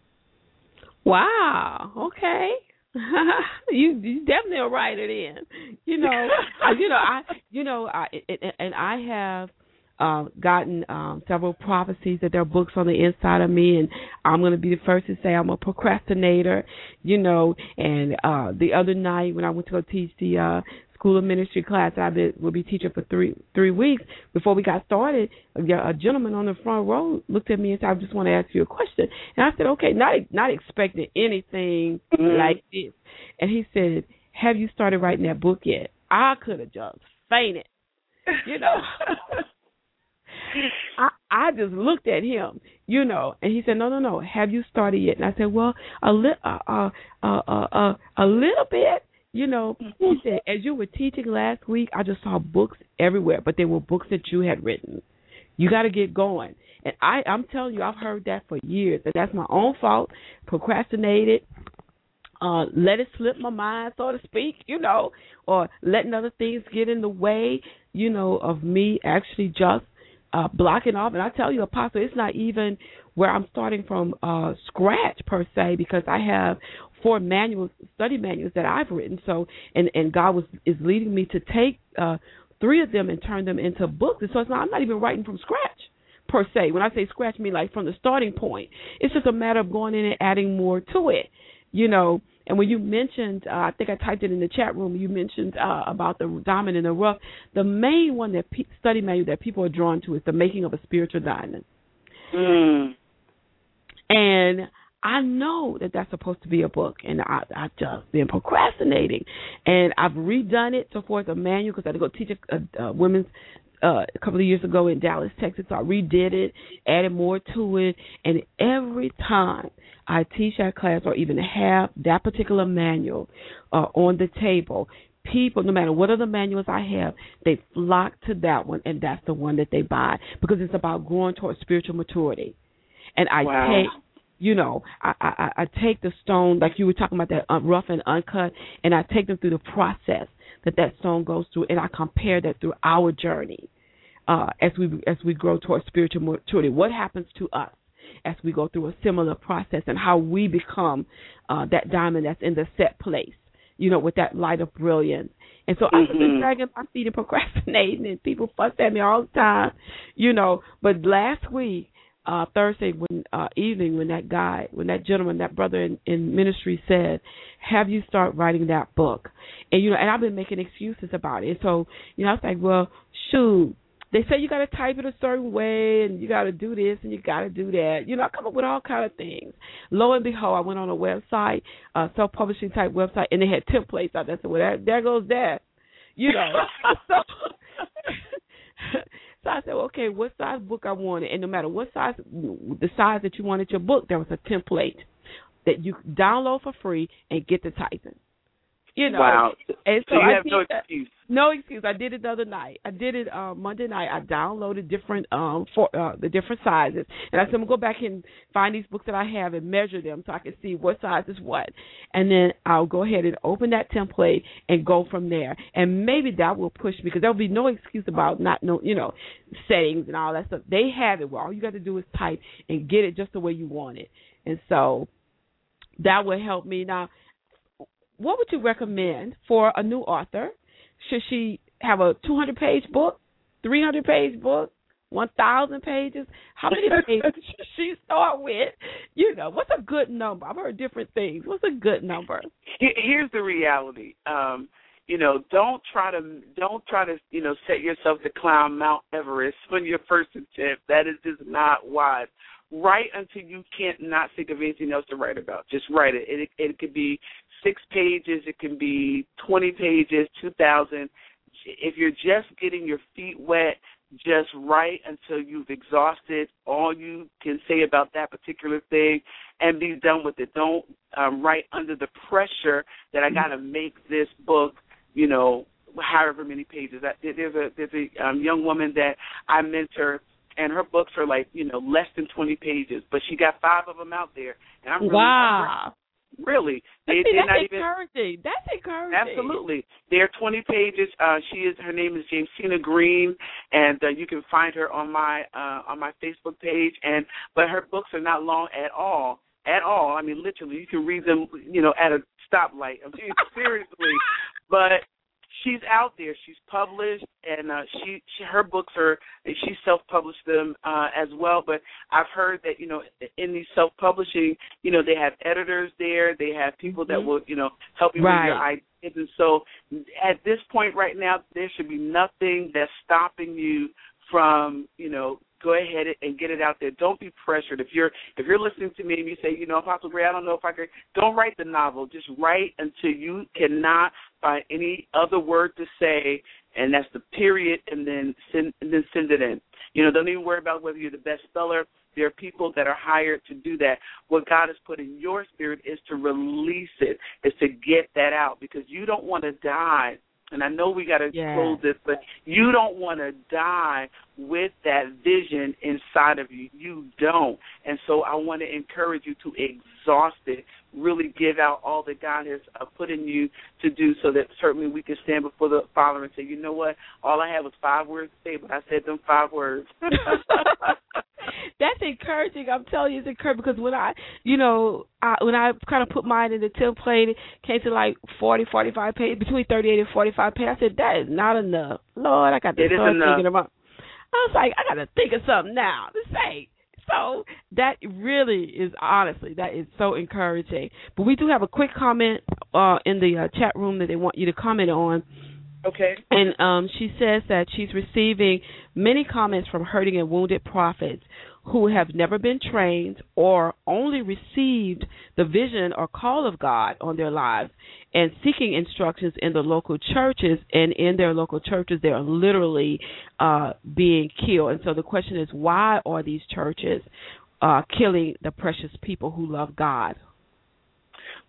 Wow. Okay. you you definitely will write it in. You know, I, you know I you know I it, and I have uh, gotten um, several prophecies that there are books on the inside of me, and I'm going to be the first to say I'm a procrastinator, you know. And uh, the other night when I went to go teach the uh, school of ministry class that I been, will be teaching for three three weeks. Before we got started, a, a gentleman on the front row looked at me and said, "I just want to ask you a question." And I said, "Okay," not not expecting anything mm-hmm. like this. And he said, "Have you started writing that book yet?" I could have just fainted, you know. I I just looked at him, you know, and he said, "No, no, no. Have you started yet?" And I said, "Well, a little, uh, uh, uh, uh, uh, a little bit." You know, he mm-hmm. said, as you were teaching last week, I just saw books everywhere, but they were books that you had written. You got to get going. And I, I'm telling you, I've heard that for years. That that's my own fault. Procrastinated, uh, let it slip my mind, so to speak, you know, or letting other things get in the way, you know, of me actually just uh, blocking off. And I tell you, Apostle, it's not even where I'm starting from uh, scratch per se because I have four manuals, study manuals that I've written. So, and and God was is leading me to take uh, three of them and turn them into books. And so it's not, I'm not even writing from scratch per se. When I say scratch, I mean like from the starting point. It's just a matter of going in and adding more to it. You know, and when you mentioned, uh, I think I typed it in the chat room. You mentioned uh, about the diamond and the rough. The main one that pe- study manual that people are drawn to is the making of a spiritual diamond. Mm. And I know that that's supposed to be a book, and I, I've just been procrastinating. And I've redone it so far as a manual because I had to go teach a, a, a women's uh, a couple of years ago in Dallas, Texas. So I redid it, added more to it, and every time I teach that class or even have that particular manual uh, on the table, people, no matter what other manuals I have, they flock to that one, and that's the one that they buy because it's about growing towards spiritual maturity. And I wow. take you know, I, I I take the stone like you were talking about that uh, rough and uncut, and I take them through the process that that stone goes through, and I compare that through our journey uh, as we as we grow towards spiritual maturity. What happens to us as we go through a similar process, and how we become uh, that diamond that's in the set place, you know, with that light of brilliance. And so I've been Mhm. dragging my feet and procrastinating, and people fuss at me all the time, you know. But last week, uh, Thursday when uh, evening, when that guy, when that gentleman, that brother in, in ministry said, "Have you start writing that book?" And you know, and I've been making excuses about it. So you know, I was like, "Well, shoot." They say you got to type it a certain way, and you got to do this, and you got to do that. You know, I come up with all kind of things. Lo and behold, I went on a website, a self-publishing type website, and they had templates out there. So well, that, there goes that. You know, so I said, okay, what size book I wanted, and no matter what size, the size that you wanted your book, there was a template that you download for free and get to typing. You know, wow. and so, so you I have no that. excuse. No excuse. I did it the other night. I did it uh, Monday night. I downloaded different um for uh, the different sizes, and I said I'm gonna go back and find these books that I have and measure them so I can see what size is what, and then I'll go ahead and open that template and go from there. And maybe that will push me because there will be no excuse about not know you know settings and all that stuff. They have it. Well, all you got to do is type and get it just the way you want it, and so that will help me now what would you recommend for a new author? Should she have a 200 page book, 300 page book, 1,000 pages? How many pages should she start with? You know, what's a good number? I've heard different things. What's a good number? Here's the reality. Um, you know, don't try to don't try to you know set yourself to climb Mount Everest on your first attempt. That is just not wise. Write until you can't not think of anything else to write about. Just write it. It it could be six pages. It can be twenty pages, two thousand. If you're just getting your feet wet, just write until you've exhausted all you can say about that particular thing and be done with it. Don't um, write under the pressure that I got to make this book, you know, however many pages. I, there's a there's a um, young woman that I mentor, and her books are like you know less than 20 pages, but she got five of them out there, and I'm really, wow. Really they, See, that's not even encouraging. That's encouraging. Absolutely. They're 20 pages. Uh, she is her name is Jamesina Green, and uh, you can find her on my uh, on my Facebook page. And but her books are not long at all, at all. I mean, literally, you can read them, you know, at a stoplight. I mean, seriously. But she's out there. She's published, and uh, she, she her books are she self published them uh, as well. But I've heard that you know in these self publishing, you know they have editors there. They have people that Mhm. will you know help you Right. with your ideas. And so at this point right now, there should be nothing that's stopping you from you know go ahead and get it out there. Don't be pressured. If you're if you're listening to me and you say, you know, Apostle Gray, I don't know if I could. Don't write the novel. Just write until you cannot find any other word to say, and that's the period, and then send and then send it in. You know, don't even worry about whether you're the best speller. There are people that are hired to do that. What God has put in your spirit is to release it, is to get that out because you don't want to die and I know we got to Yeah. close this, but you don't want to die with that vision inside of you. You don't. And so I want to encourage you to exhaust it, really give out all that God has uh, put in you to do so that certainly we can stand before the Father and say, you know what, all I had was five words to say, but I said them five words. that's encouraging. I'm telling you, it's encouraging because when I, you know, I, when I kind of put mine in the template, it came to like 40, 45 pages, between 38 and 45 pages. I said, that is not enough. Lord, I got to start thinking about. I was like, I got to think of something now to say. So that really is honestly that is so encouraging. But we do have a quick comment uh, in the uh, chat room that they want you to comment on. Okay. And um, she says that she's receiving many comments from hurting and wounded prophets who have never been trained or only received the vision or call of God on their lives and seeking instructions in the local churches. And in their local churches, they are literally uh, being killed. And so the question is, why are these churches uh, killing the precious people who love God?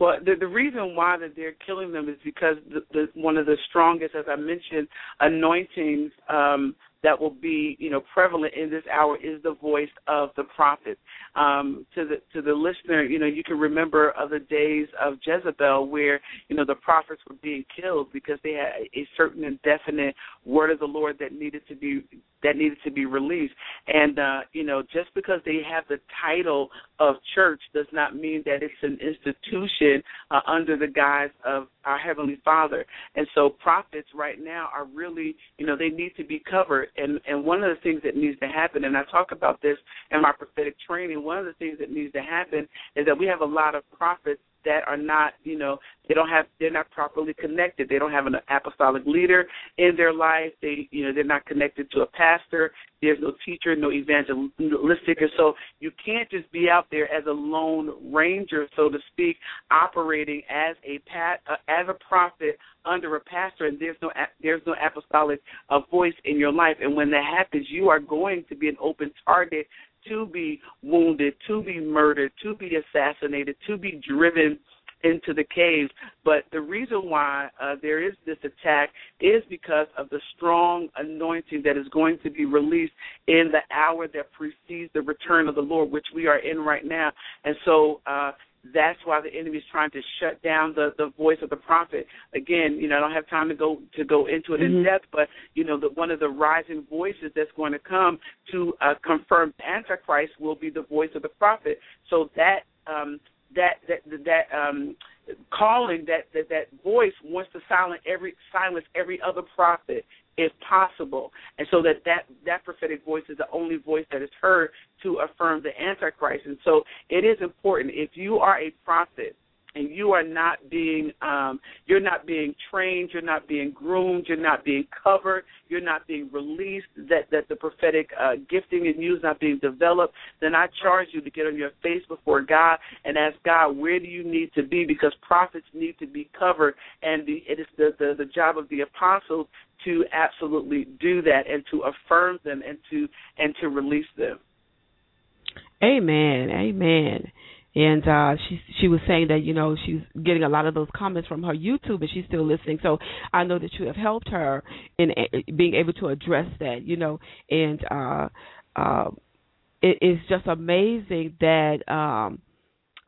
Well, the the reason why that they're killing them is because the, the one of the strongest, as I mentioned, anointings um, that will be you know prevalent in this hour is the voice of the prophet. Um, to the to the listener, you know, you can remember other days of Jezebel where you know the prophets were being killed because they had a certain indefinite word of the Lord that needed to be that needed to be released. And uh, you know, just because they have the title of church does not mean that it's an institution uh, under the guise of our heavenly Father. And so prophets right now are really, you know, they need to be covered. And and one of the things that needs to happen, and I talk about this in my prophetic training, one of the things that needs to happen is that we have a lot of prophets that are not, you know, they don't have, they're not properly connected. They don't have an apostolic leader in their life. They, you know, they're not connected to a pastor. There's no teacher, no evangelistic, and so you can't just be out there as a lone ranger, so to speak, operating as a pat, uh, as a prophet under a pastor, and there's no there's no apostolic uh, voice in your life. And when that happens, you are going to be an open target to be wounded, to be murdered, to be assassinated, to be driven into the caves. But the reason why uh, there is this attack is because of the strong anointing that is going to be released in the hour that precedes the return of the Lord, which we are in right now. And so, uh, that's why the enemy is trying to shut down the the voice of the prophet. Again, you know, I don't have time to go to go into it mm-hmm. in depth, but you know, the, one of the rising voices that's going to come to uh, confirm Antichrist will be the voice of the prophet. So that um, that that that um, calling that, that that voice wants to silence every silence every other prophet if possible, and so that that that prophetic voice is the only voice that is heard to affirm the Antichrist. And so it is important if you are a prophet and you are not being um, you're not being trained, you're not being groomed, you're not being covered, you're not being released, that that the prophetic uh, gifting in you is not being developed, then I charge you to get on your face before God and ask God, where do you need to be? Because prophets need to be covered, and the, it is the, the the job of the apostles to absolutely do that and to affirm them and to and to release them. Amen. Amen and uh she she was saying that you know she's getting a lot of those comments from her YouTube and she's still listening. So I know that you have helped her in a, being able to address that you know. And uh uh it is just amazing that um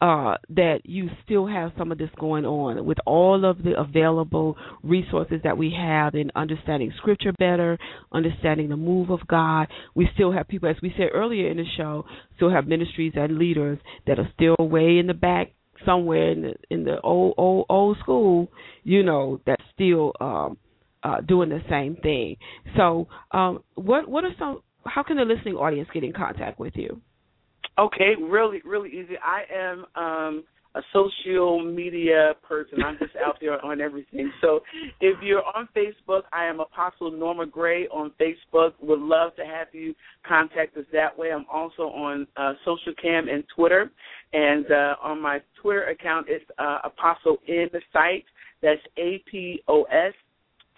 uh, that you still have some of this going on with all of the available resources that we have in understanding scripture better, understanding the move of God. We still have people, as we said earlier in the show, still have ministries and leaders that are still way in the back somewhere in the in the old old old school, you know, that's still um uh doing the same thing. So, um what what are some how can the listening audience get in contact with you? Okay, really, really easy. I am um, a social media person. I'm just out there on everything. So if you're on Facebook, I am Apostle Norma Gray on Facebook. Would love to have you contact us that way. I'm also on uh, Socialcam and Twitter. And uh, on my Twitter account, it's uh, Apostle in the site. That's A P O S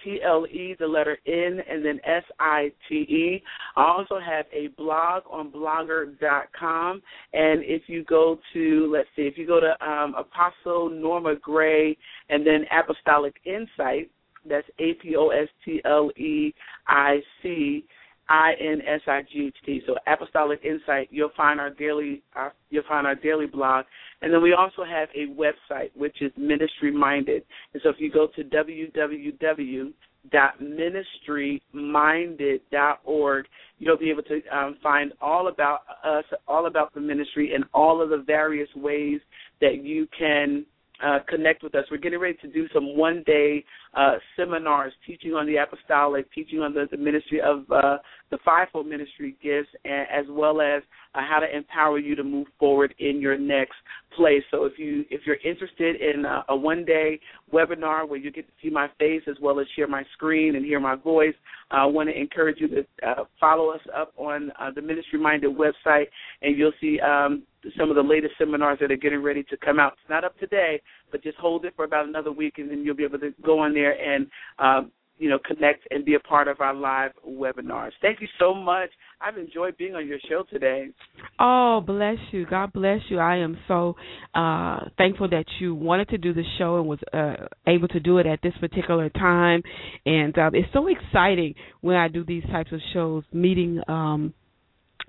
T L E, the letter N, and then S I T E. I also have a blog on blogger.com. And if you go to, let's see, if you go to um, Apostle Norma Gray and then Apostolic Insight, that's A P O S T L E I C I N S I G H T. So Apostolic Insight, you'll find our daily you'll find our daily blog, and then we also have a website which is Ministry Minded. And so if you go to www ministryminded.org. You'll be able to um, find all about us, all about the ministry, and all of the various ways that you can uh, connect with us. We're getting ready to do some one day uh, seminars teaching on the apostolic, teaching on the, the ministry of uh, the fivefold ministry gifts, and, as well as uh, how to empower you to move forward in your next place. So if you if you're interested in uh, a one day webinar where you get to see my face as well as share my screen and hear my voice, I want to encourage you to uh, follow us up on uh, the Ministry Minded website, and you'll see um, some of the latest seminars that are getting ready to come out. It's not up today, but just hold it for about another week, and then you'll be able to go on there and um, you know connect and be a part of our live webinars. Thank you so much. I've enjoyed being on your show today. Oh, bless you. God bless you. I am so uh thankful that you wanted to do the show and was uh able to do it at this particular time. And um it's so exciting when I do these types of shows, meeting um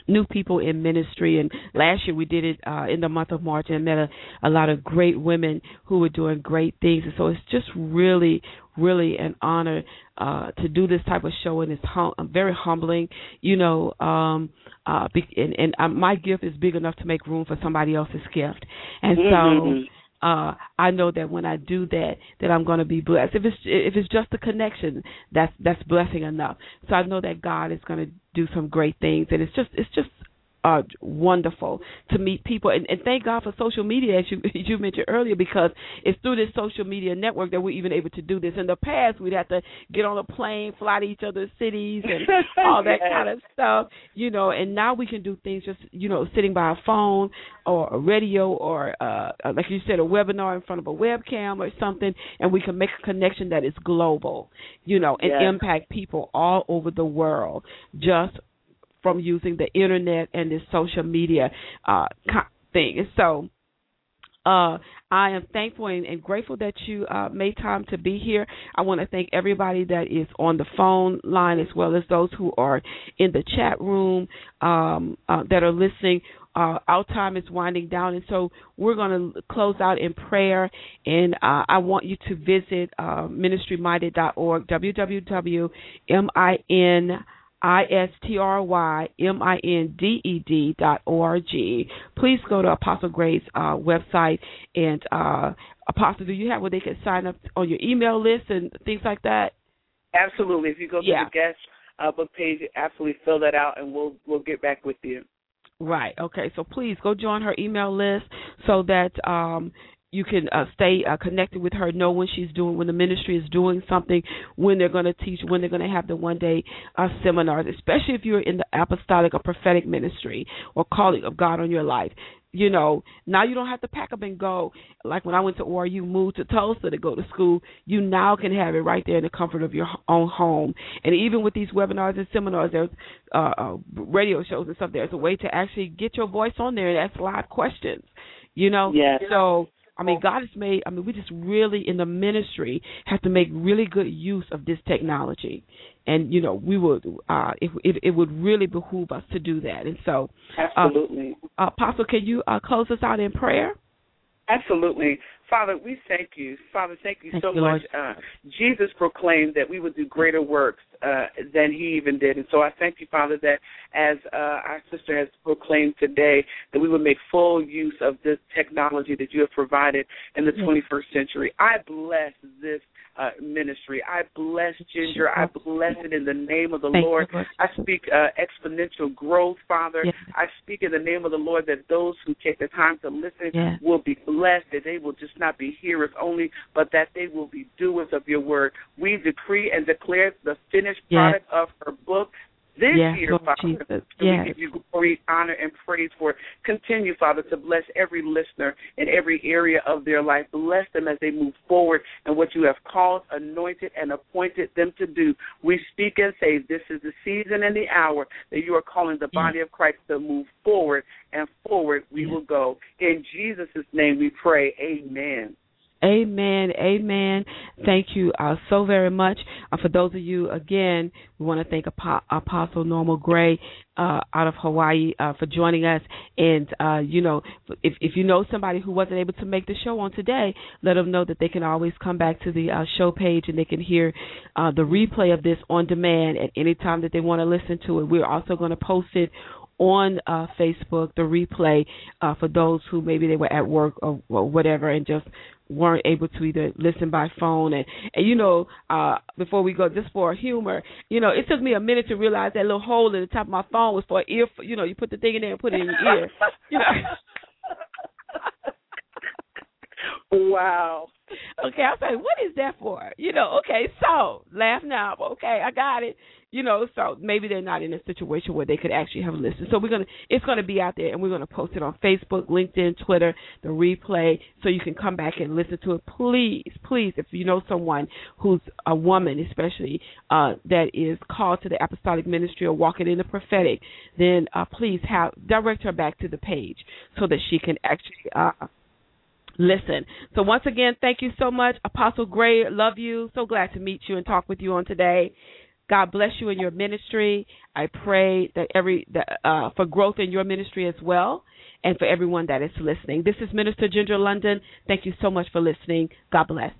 new people in ministry. And last year we did it uh in the month of March and met a, a lot of great women who were doing great things. And so it's just really really an honor uh to do this type of show. And it's hum- very humbling you know um uh and, and uh, my gift is big enough to make room for somebody else's gift. And mm-hmm. Uh I know that when I do that that I'm going to be blessed. If it's if it's just a connection, that's that's blessing enough. So I know that God is going to do some great things and it's just it's just uh, wonderful to meet people, and, and thank God for social media, as you as you mentioned earlier, because it's through this social media network that we're even able to do this. In the past, we'd have to get on a plane, fly to each other's cities, and all that yes. kind of stuff, you know. And now we can do things just you know sitting by a phone or a radio or uh, like you said, a webinar in front of a webcam or something, and we can make a connection that is global, you know, and Yes. impact people all over the world just from using the internet and this social media uh thing. So uh I am thankful and, and grateful that you uh made time to be here. I want to thank everybody that is on the phone line as well as those who are in the chat room um uh, that are listening. Uh, our time is winding down, and so we're going to close out in prayer. And uh, I want you to visit uh, ministryminded.org, www.min I S T R Y M I N D E D dot O R G. Please go to Apostle Gray's uh, website and uh, Apostle, do you have where they can sign up on your email list and things like that? Absolutely. If you go to Yeah. the guest uh, book page, absolutely fill that out, and we'll we'll get back with you. Right. Okay. So please go join her email list so that um you can uh, stay uh, connected with her, know when she's doing, when the ministry is doing something, when they're going to teach, when they're going to have the one day uh, seminars, especially if you're in the apostolic or prophetic ministry or calling of God on your life. You know, now you don't have to pack up and go. Like when I went to ORU, moved to Tulsa to go to school, you now can have it right there in the comfort of your own home. And even with these webinars and seminars, there's uh, uh, radio shows and stuff. There's a way to actually get your voice on there and ask live questions. You know, Yes. so I mean, God has made. I mean, we just really in the ministry have to make really good use of this technology, and you know, we would. Uh, it, it it would really behoove us to do that. And so, Absolutely. uh, Apostle, can you uh, close us out in prayer? Absolutely. Father, we thank you. Father, thank you Thank so you, much. Uh, Jesus proclaimed that we would do greater works uh, than he even did. And so I thank you, Father, that as uh, our sister has proclaimed today, that we would make full use of this technology that you have provided in the Yes. 21st century. I bless this uh, ministry. I bless Ginger. I bless it in the name of the Thank Lord. I speak uh, exponential growth, Father. Yes. I speak in the name of the Lord that those who take the time to listen Yes. will be blessed, that they will just not be hearers only, but that they will be doers of your word. We decree and declare the finished Yes. product of her book this Yes, year, Lord Father. Jesus. And Yes. We give you glory, honor, and praise for it. Continue, Father, to bless every listener in every area of their life. Bless them as they move forward in what you have called, anointed, and appointed them to do. We speak and say this is the season and the hour that you are calling the body of Christ to move forward, and forward we Yes. will go. In Jesus' name we pray. Amen. Amen. Amen. Thank you uh, so very much. Uh, for those of you, again, we want to thank Apostle Norma Gray uh, out of Hawaii uh, for joining us. And, uh, you know, if, if you know somebody who wasn't able to make the show on today, let them know that they can always come back to the uh, show page and they can hear the replay of this on demand at any time that they want to listen to it. We're also going to post it on uh, Facebook, the replay uh, for those who maybe they were at work or, or whatever and just weren't able to either listen by phone. And and you know uh before we go just for humor you know it took me a minute to realize that little hole in the top of my phone was for an ear you know you put the thing in there and put it in your ear. You know? Wow okay i was like what is that for you know okay so laugh now okay i got it you know, so maybe they're not in a situation where they could actually have listened. So we're gonna, it's gonna be out there, and we're gonna post it on Facebook, LinkedIn, Twitter, the replay, so you can come back and listen to it. Please, please, if you know someone who's a woman, especially uh, that is called to the apostolic ministry or walking in the prophetic, then uh, please have direct her back to the page so that she can actually. Uh, listen. So once again, thank you so much, Apostle Gray. Love you. So glad to meet you and talk with you on today. God bless you in your ministry. I pray that every that, uh, for growth in your ministry as well, and for everyone that is listening. This is Minister Ginger London. Thank you so much for listening. God bless.